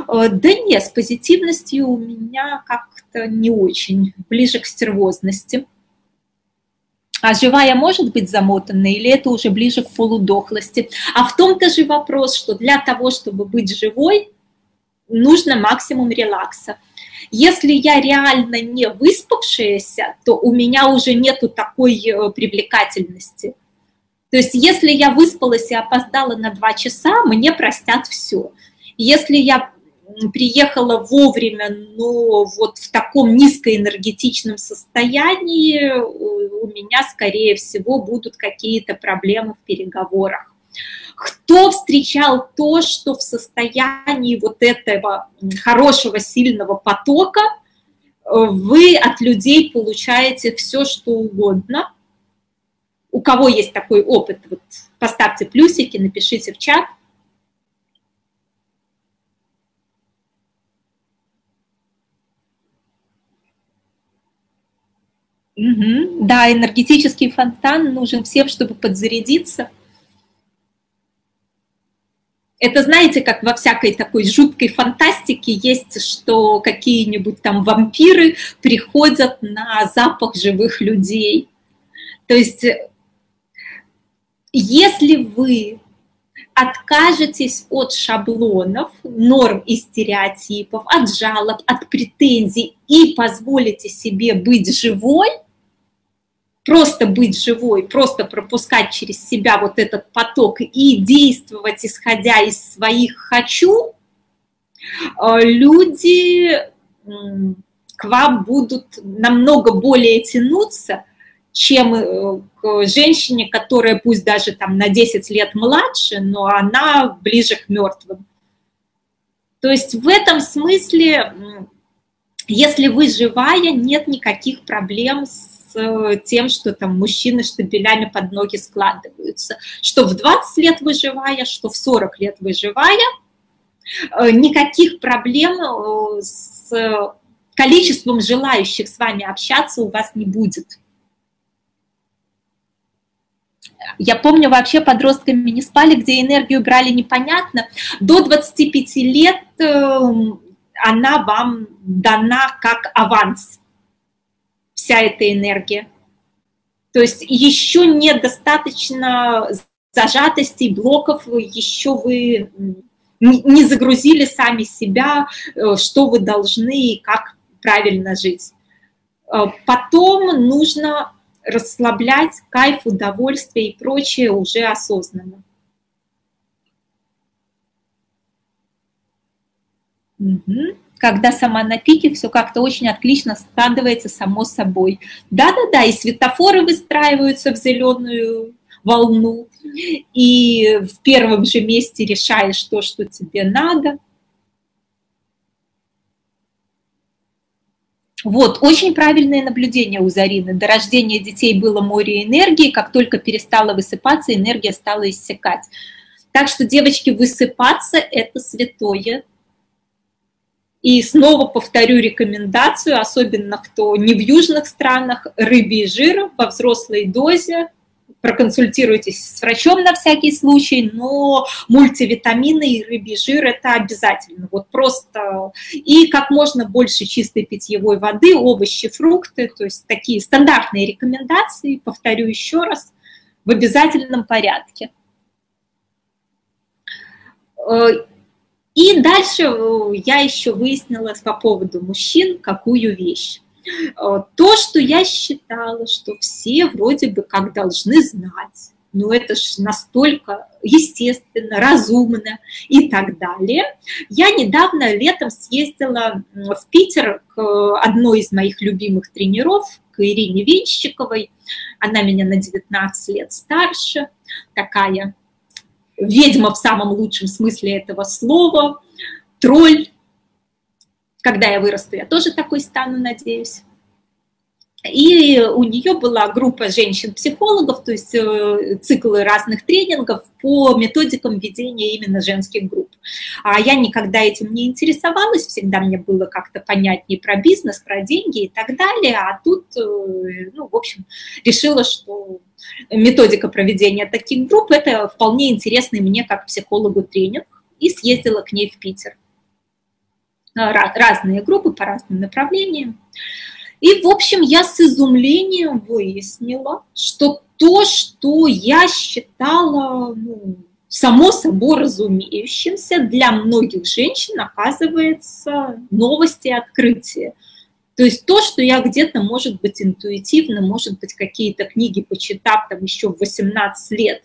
Э, да нет, с позитивностью у меня как-то не очень, ближе к стервозности. А живая может быть замотанной или это уже ближе к полудохлости? А в том-то же вопрос, что для того, чтобы быть живой, нужно максимум релакса. Если я реально не выспавшаяся, то у меня уже нету такой э, привлекательности – то есть если я выспалась и опоздала на два часа, мне простят все. Если я приехала вовремя, но вот в таком низкоэнергетичном состоянии, у меня, скорее всего, будут какие-то проблемы в переговорах. Кто встречал то, что в состоянии вот этого хорошего, сильного потока вы от людей получаете все, что угодно – у кого есть такой опыт, вот поставьте плюсики, напишите в чат. Угу. Да, энергетический фонтан нужен всем, чтобы подзарядиться. Это, знаете, как во всякой такой жуткой фантастике есть, что какие-нибудь там вампиры приходят на запах живых людей. То есть если вы откажетесь от шаблонов, норм и стереотипов, от жалоб, от претензий и позволите себе быть живой, просто быть живой, просто пропускать через себя вот этот поток и действовать, исходя из своих «хочу», э, люди к вам будут намного более тянуться, чем э, женщине, которая пусть даже там на 10 лет младше, но она ближе к мертвым. То есть в этом смысле, если вы живая, нет никаких проблем с э, тем, что там мужчины штабелями под ноги складываются. Что в 20 лет вы живая, что в 40 лет вы живая, э, никаких проблем с количеством желающих с вами общаться у вас не будет. Я помню, вообще подростками не спали, где энергию брали непонятно. До 25 лет эм, она вам дана как аванс, вся эта энергия. То есть еще недостаточно зажатостей, блоков, еще вы не загрузили сами себя, э, что вы должны и как правильно жить. Э, потом нужно расслаблять кайф, удовольствие и прочее уже осознанно. Угу. Когда сама на пике, все как-то очень отлично складывается само собой. Да-да-да, и светофоры выстраиваются в зеленую волну, и в первом же месте решаешь то, что тебе надо. Вот, очень правильное наблюдение у Зарины. До рождения детей было море энергии, как только перестала высыпаться, энергия стала иссякать. Так что, девочки, высыпаться – это святое. И снова повторю рекомендацию, особенно кто не в южных странах, рыбий жир во взрослой дозе проконсультируйтесь с врачом на всякий случай, но мультивитамины и рыбий жир это обязательно. Вот просто и как можно больше чистой питьевой воды, овощи, фрукты, то есть такие стандартные рекомендации, повторю еще раз, в обязательном порядке. Э, и дальше э, я еще выяснила по поводу мужчин какую вещь. Э, то, что я считала, что все вроде бы как должны знать, ну это ж настолько естественно, разумно и так далее. Я недавно летом съездила в Питер к одной из моих любимых тренеров, к Ирине Венщиковой. Она меня на 19 лет старше, такая ведьма в самом лучшем смысле этого слова, тролль, когда я вырасту, я тоже такой стану, надеюсь. И у нее была группа женщин-психологов, то есть э, циклы разных тренингов по методикам ведения именно женских групп. А я никогда этим не интересовалась, всегда мне было как-то понятнее про бизнес, про деньги и так далее. А тут, э, ну, в общем, решила, что методика проведения таких групп – это вполне интересный мне как психологу тренинг, и съездила к ней в Питер разные группы по разным направлениям. И, в общем, я с изумлением выяснила, что то, что я считала ну, само собой разумеющимся, для многих женщин оказывается новости и открытие. То есть то, что я где-то, может быть, интуитивно, может быть, какие-то книги почитав там еще в 18 лет,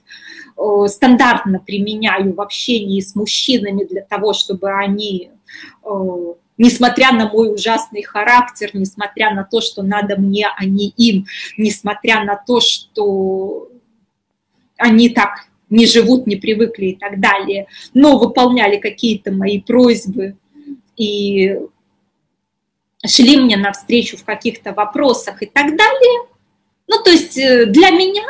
э, стандартно применяю в общении с мужчинами для того, чтобы они э, несмотря на мой ужасный характер, несмотря на то, что надо мне, а не им, несмотря на то, что они так не живут, не привыкли и так далее, но выполняли какие-то мои просьбы и шли мне навстречу в каких-то вопросах и так далее. Ну, то есть э, для меня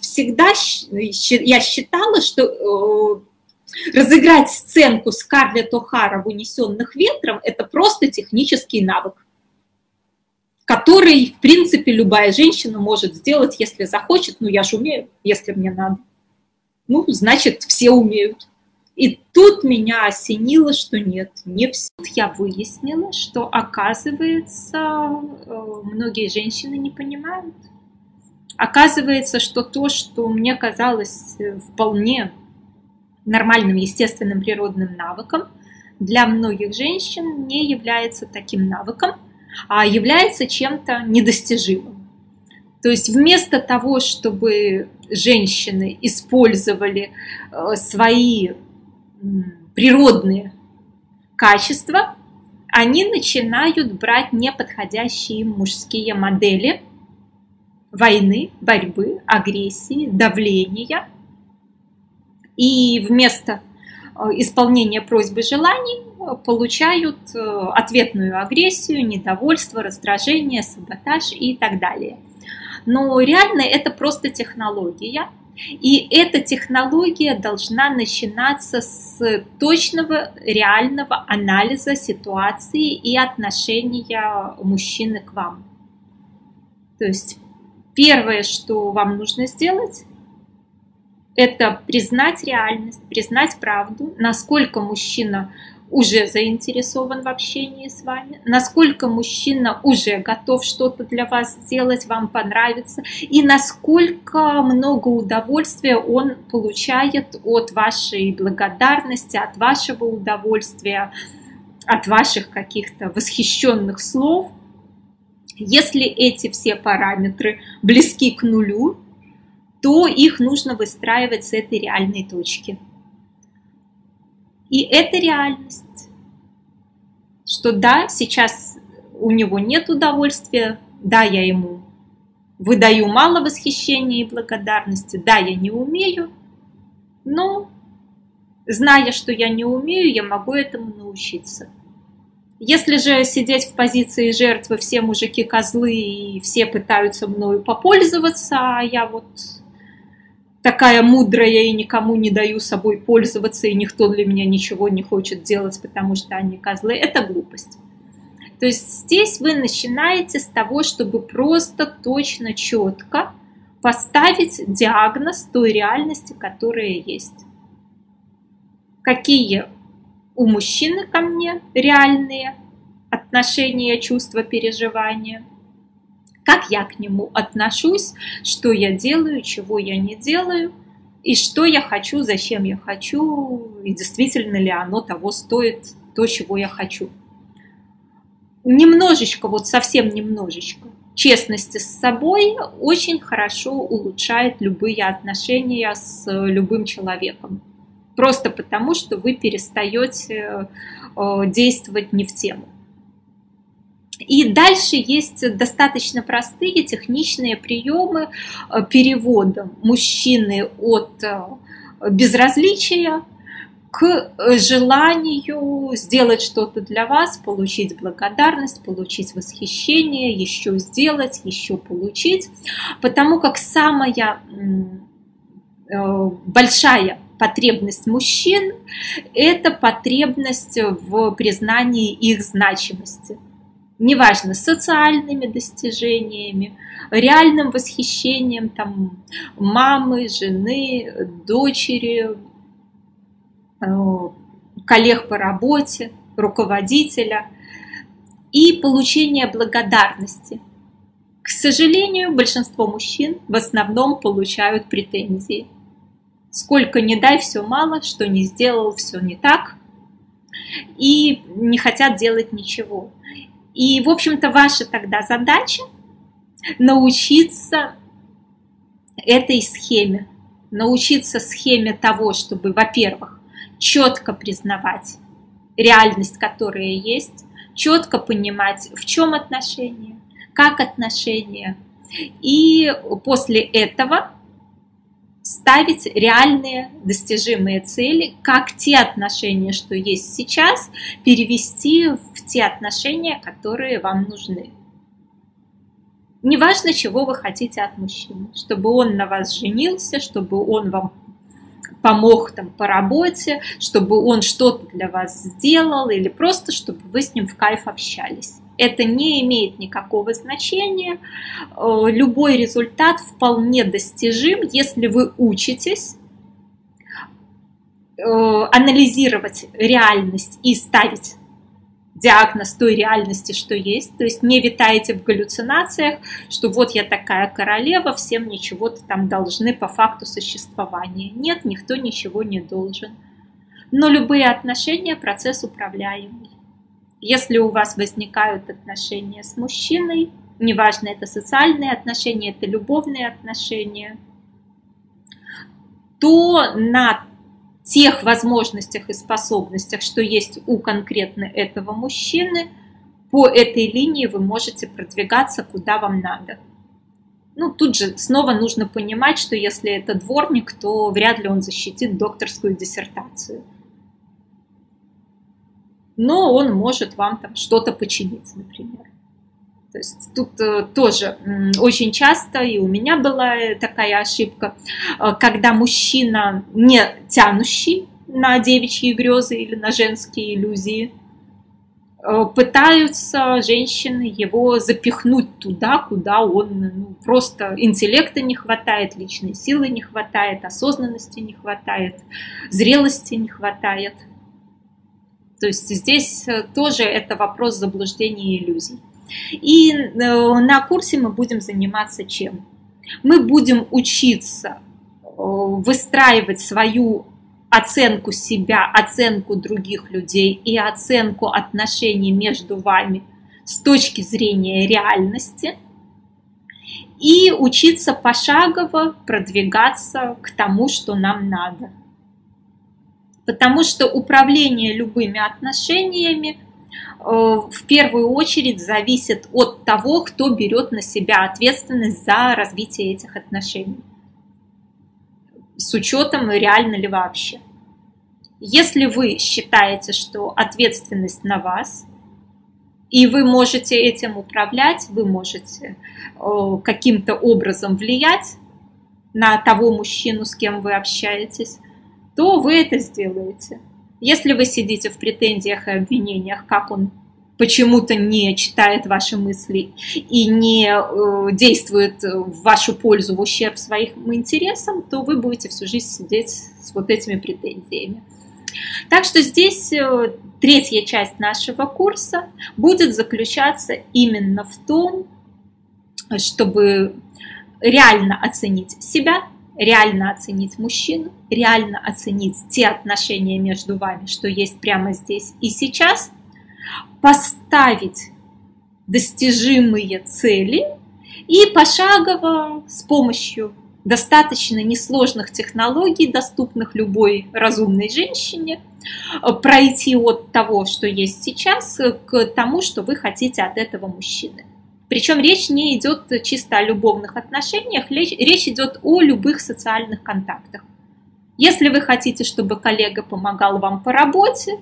всегда я считала, что э, Разыграть сценку Скарлетт О'Хара в «Унесенных ветром» – это просто технический навык, который, в принципе, любая женщина может сделать, если захочет. Ну, я же умею, если мне надо. Ну, значит, все умеют. И тут меня осенило, что нет, не все. Я выяснила, что, оказывается, э, многие женщины не понимают. Оказывается, что то, что мне казалось э, вполне нормальным, естественным природным навыком, для многих женщин не является таким навыком, а является чем-то недостижимым. То есть вместо того, чтобы женщины использовали э, свои природные качества, они начинают брать неподходящие мужские модели войны, борьбы, агрессии, давления – и вместо э, исполнения просьбы желаний э, получают э, ответную агрессию, недовольство, раздражение, саботаж и так далее. Но реально это просто технология, и эта технология должна начинаться с точного реального анализа ситуации и отношения мужчины к вам. То есть первое, что вам нужно сделать, это признать реальность, признать правду, насколько мужчина уже заинтересован в общении с вами, насколько мужчина уже готов что-то для вас сделать, вам понравится, и насколько много удовольствия он получает от вашей благодарности, от вашего удовольствия, от ваших каких-то восхищенных слов. Если эти все параметры близки к нулю, то их нужно выстраивать с этой реальной точки. И это реальность, что да, сейчас у него нет удовольствия, да, я ему выдаю мало восхищения и благодарности, да, я не умею, но зная, что я не умею, я могу этому научиться. Если же сидеть в позиции жертвы, все мужики козлы и все пытаются мною попользоваться, а я вот такая мудрая и никому не даю собой пользоваться, и никто для меня ничего не хочет делать, потому что они козлы, это глупость. То есть здесь вы начинаете с того, чтобы просто точно, четко поставить диагноз той реальности, которая есть. Какие у мужчины ко мне реальные отношения, чувства, переживания – как я к нему отношусь, что я делаю, чего я не делаю, и что я хочу, зачем я хочу, и действительно ли оно того стоит, то, чего я хочу. Немножечко, вот совсем немножечко, честности с собой очень хорошо улучшает любые отношения с любым человеком. Просто потому, что вы перестаете э, действовать не в тему. И дальше есть достаточно простые техничные приемы э, перевода мужчины от э, безразличия к э, желанию сделать что-то для вас, получить благодарность, получить восхищение, еще сделать, еще получить. Потому как самая большая потребность мужчин – это потребность в признании их значимости неважно, социальными достижениями, реальным восхищением там, мамы, жены, дочери, э, коллег по работе, руководителя и получение благодарности. К сожалению, большинство мужчин в основном получают претензии. Сколько не дай, все мало, что не сделал, все не так. И не хотят делать ничего. И, в общем-то, ваша тогда задача научиться этой схеме, научиться схеме того, чтобы, во-первых, четко признавать реальность, которая есть, четко понимать, в чем отношения, как отношения. И после этого ставить реальные достижимые цели, как те отношения, что есть сейчас, перевести те отношения, которые вам нужны. Неважно, чего вы хотите от мужчины, чтобы он на вас женился, чтобы он вам помог там по работе, чтобы он что-то для вас сделал или просто, чтобы вы с ним в кайф общались это не имеет никакого значения. Э, любой результат вполне достижим, если вы учитесь э, анализировать реальность и ставить диагноз той реальности, что есть. То есть не витаете в галлюцинациях, что вот я такая королева, всем мне чего-то там должны по факту существования. Нет, никто ничего не должен. Но любые отношения – процесс управляемый. Если у вас возникают отношения с мужчиной, неважно, это социальные отношения, это любовные отношения, то на тех возможностях и способностях, что есть у конкретно этого мужчины, по этой линии вы можете продвигаться куда вам надо. Ну, тут же снова нужно понимать, что если это дворник, то вряд ли он защитит докторскую диссертацию но он может вам там что-то починить, например. То есть тут э, тоже очень часто, и у меня была такая ошибка, э, когда мужчина не тянущий на девичьи грезы или на женские иллюзии, Э, пытаются женщины его запихнуть туда, куда он ну, просто интеллекта не хватает, личной силы не хватает, осознанности не хватает, зрелости не хватает. То есть здесь э, тоже это вопрос заблуждений и иллюзий. И э, на курсе мы будем заниматься чем? Мы будем учиться выстраивать свою оценку себя, оценку других людей и оценку отношений между вами с точки зрения реальности и учиться пошагово продвигаться к тому, что нам надо. Потому что управление любыми отношениями э, в первую очередь зависит от того, кто берет на себя ответственность за развитие этих отношений с учетом реально ли вообще. Если вы считаете, что ответственность на вас, и вы можете этим управлять, вы можете э, каким-то образом влиять на того мужчину, с кем вы общаетесь, то вы это сделаете. Если вы сидите в претензиях и обвинениях, как он почему-то не читает ваши мысли и не э, действует в вашу пользу в ущерб своим интересам, то вы будете всю жизнь сидеть с вот этими претензиями. Так что здесь э, третья часть нашего курса будет заключаться именно в том, чтобы реально оценить себя, реально оценить мужчину, реально оценить те отношения между вами, что есть прямо здесь и сейчас, поставить достижимые цели и пошагово с помощью достаточно несложных технологий, доступных любой разумной женщине, пройти от того, что есть сейчас, к тому, что вы хотите от этого мужчины. Причем речь не идет чисто о любовных отношениях, речь идет о любых социальных контактах. Если вы хотите, чтобы коллега помогал вам по работе,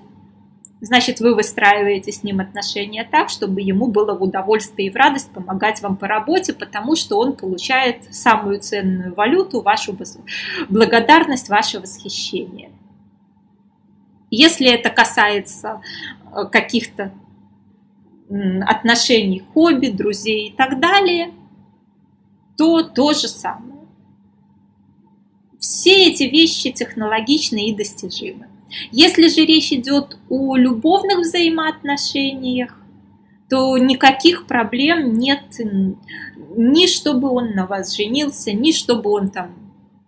значит, вы выстраиваете с ним отношения так, чтобы ему было в удовольствие и в радость помогать вам по работе, потому что он получает самую ценную валюту, вашу благодарность, ваше восхищение. Если это касается э, каких-то отношений, хобби, друзей и так далее, то то же самое. Все эти вещи технологичны и достижимы. Если же речь идет о любовных взаимоотношениях, то никаких проблем нет ни чтобы он на вас женился, ни чтобы он там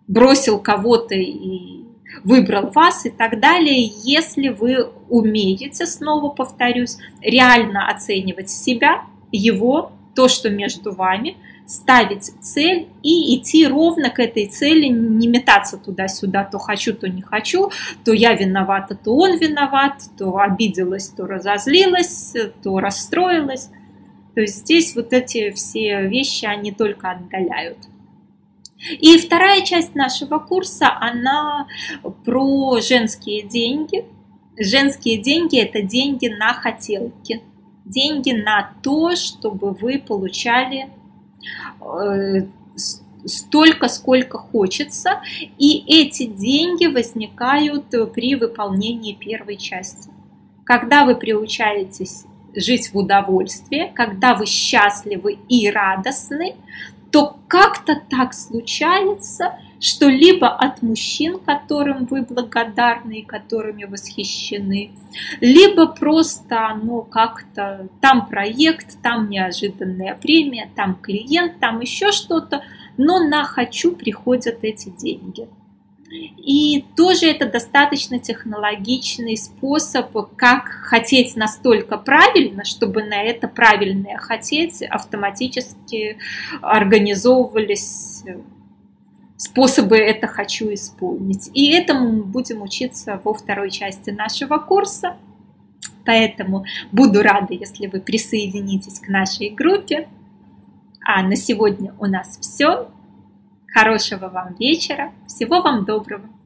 бросил кого-то и выбрал вас и так далее, если вы умеете, снова повторюсь, реально оценивать себя, его, то, что между вами – ставить цель и идти ровно к этой цели, не метаться туда-сюда, то хочу, то не хочу, то я виновата, то он виноват, то обиделась, то разозлилась, то расстроилась. То есть здесь вот эти все вещи, они только отдаляют. И вторая часть нашего курса, она про женские деньги. Женские деньги – это деньги на хотелки. Деньги на то, чтобы вы получали столько, сколько хочется, и эти деньги возникают при выполнении первой части. Когда вы приучаетесь жить в удовольствии, когда вы счастливы и радостны, то как-то так случается, что либо от мужчин, которым вы благодарны и которыми восхищены, либо просто ну, как-то там проект, там неожиданная премия, там клиент, там еще что-то, но на «хочу» приходят эти деньги. И тоже это достаточно технологичный способ, как хотеть настолько правильно, чтобы на это правильное хотеть автоматически организовывались способы это хочу исполнить. И этому мы будем учиться во второй части нашего курса. Поэтому буду рада, если вы присоединитесь к нашей группе. А на сегодня у нас все. Хорошего вам вечера. Всего вам доброго.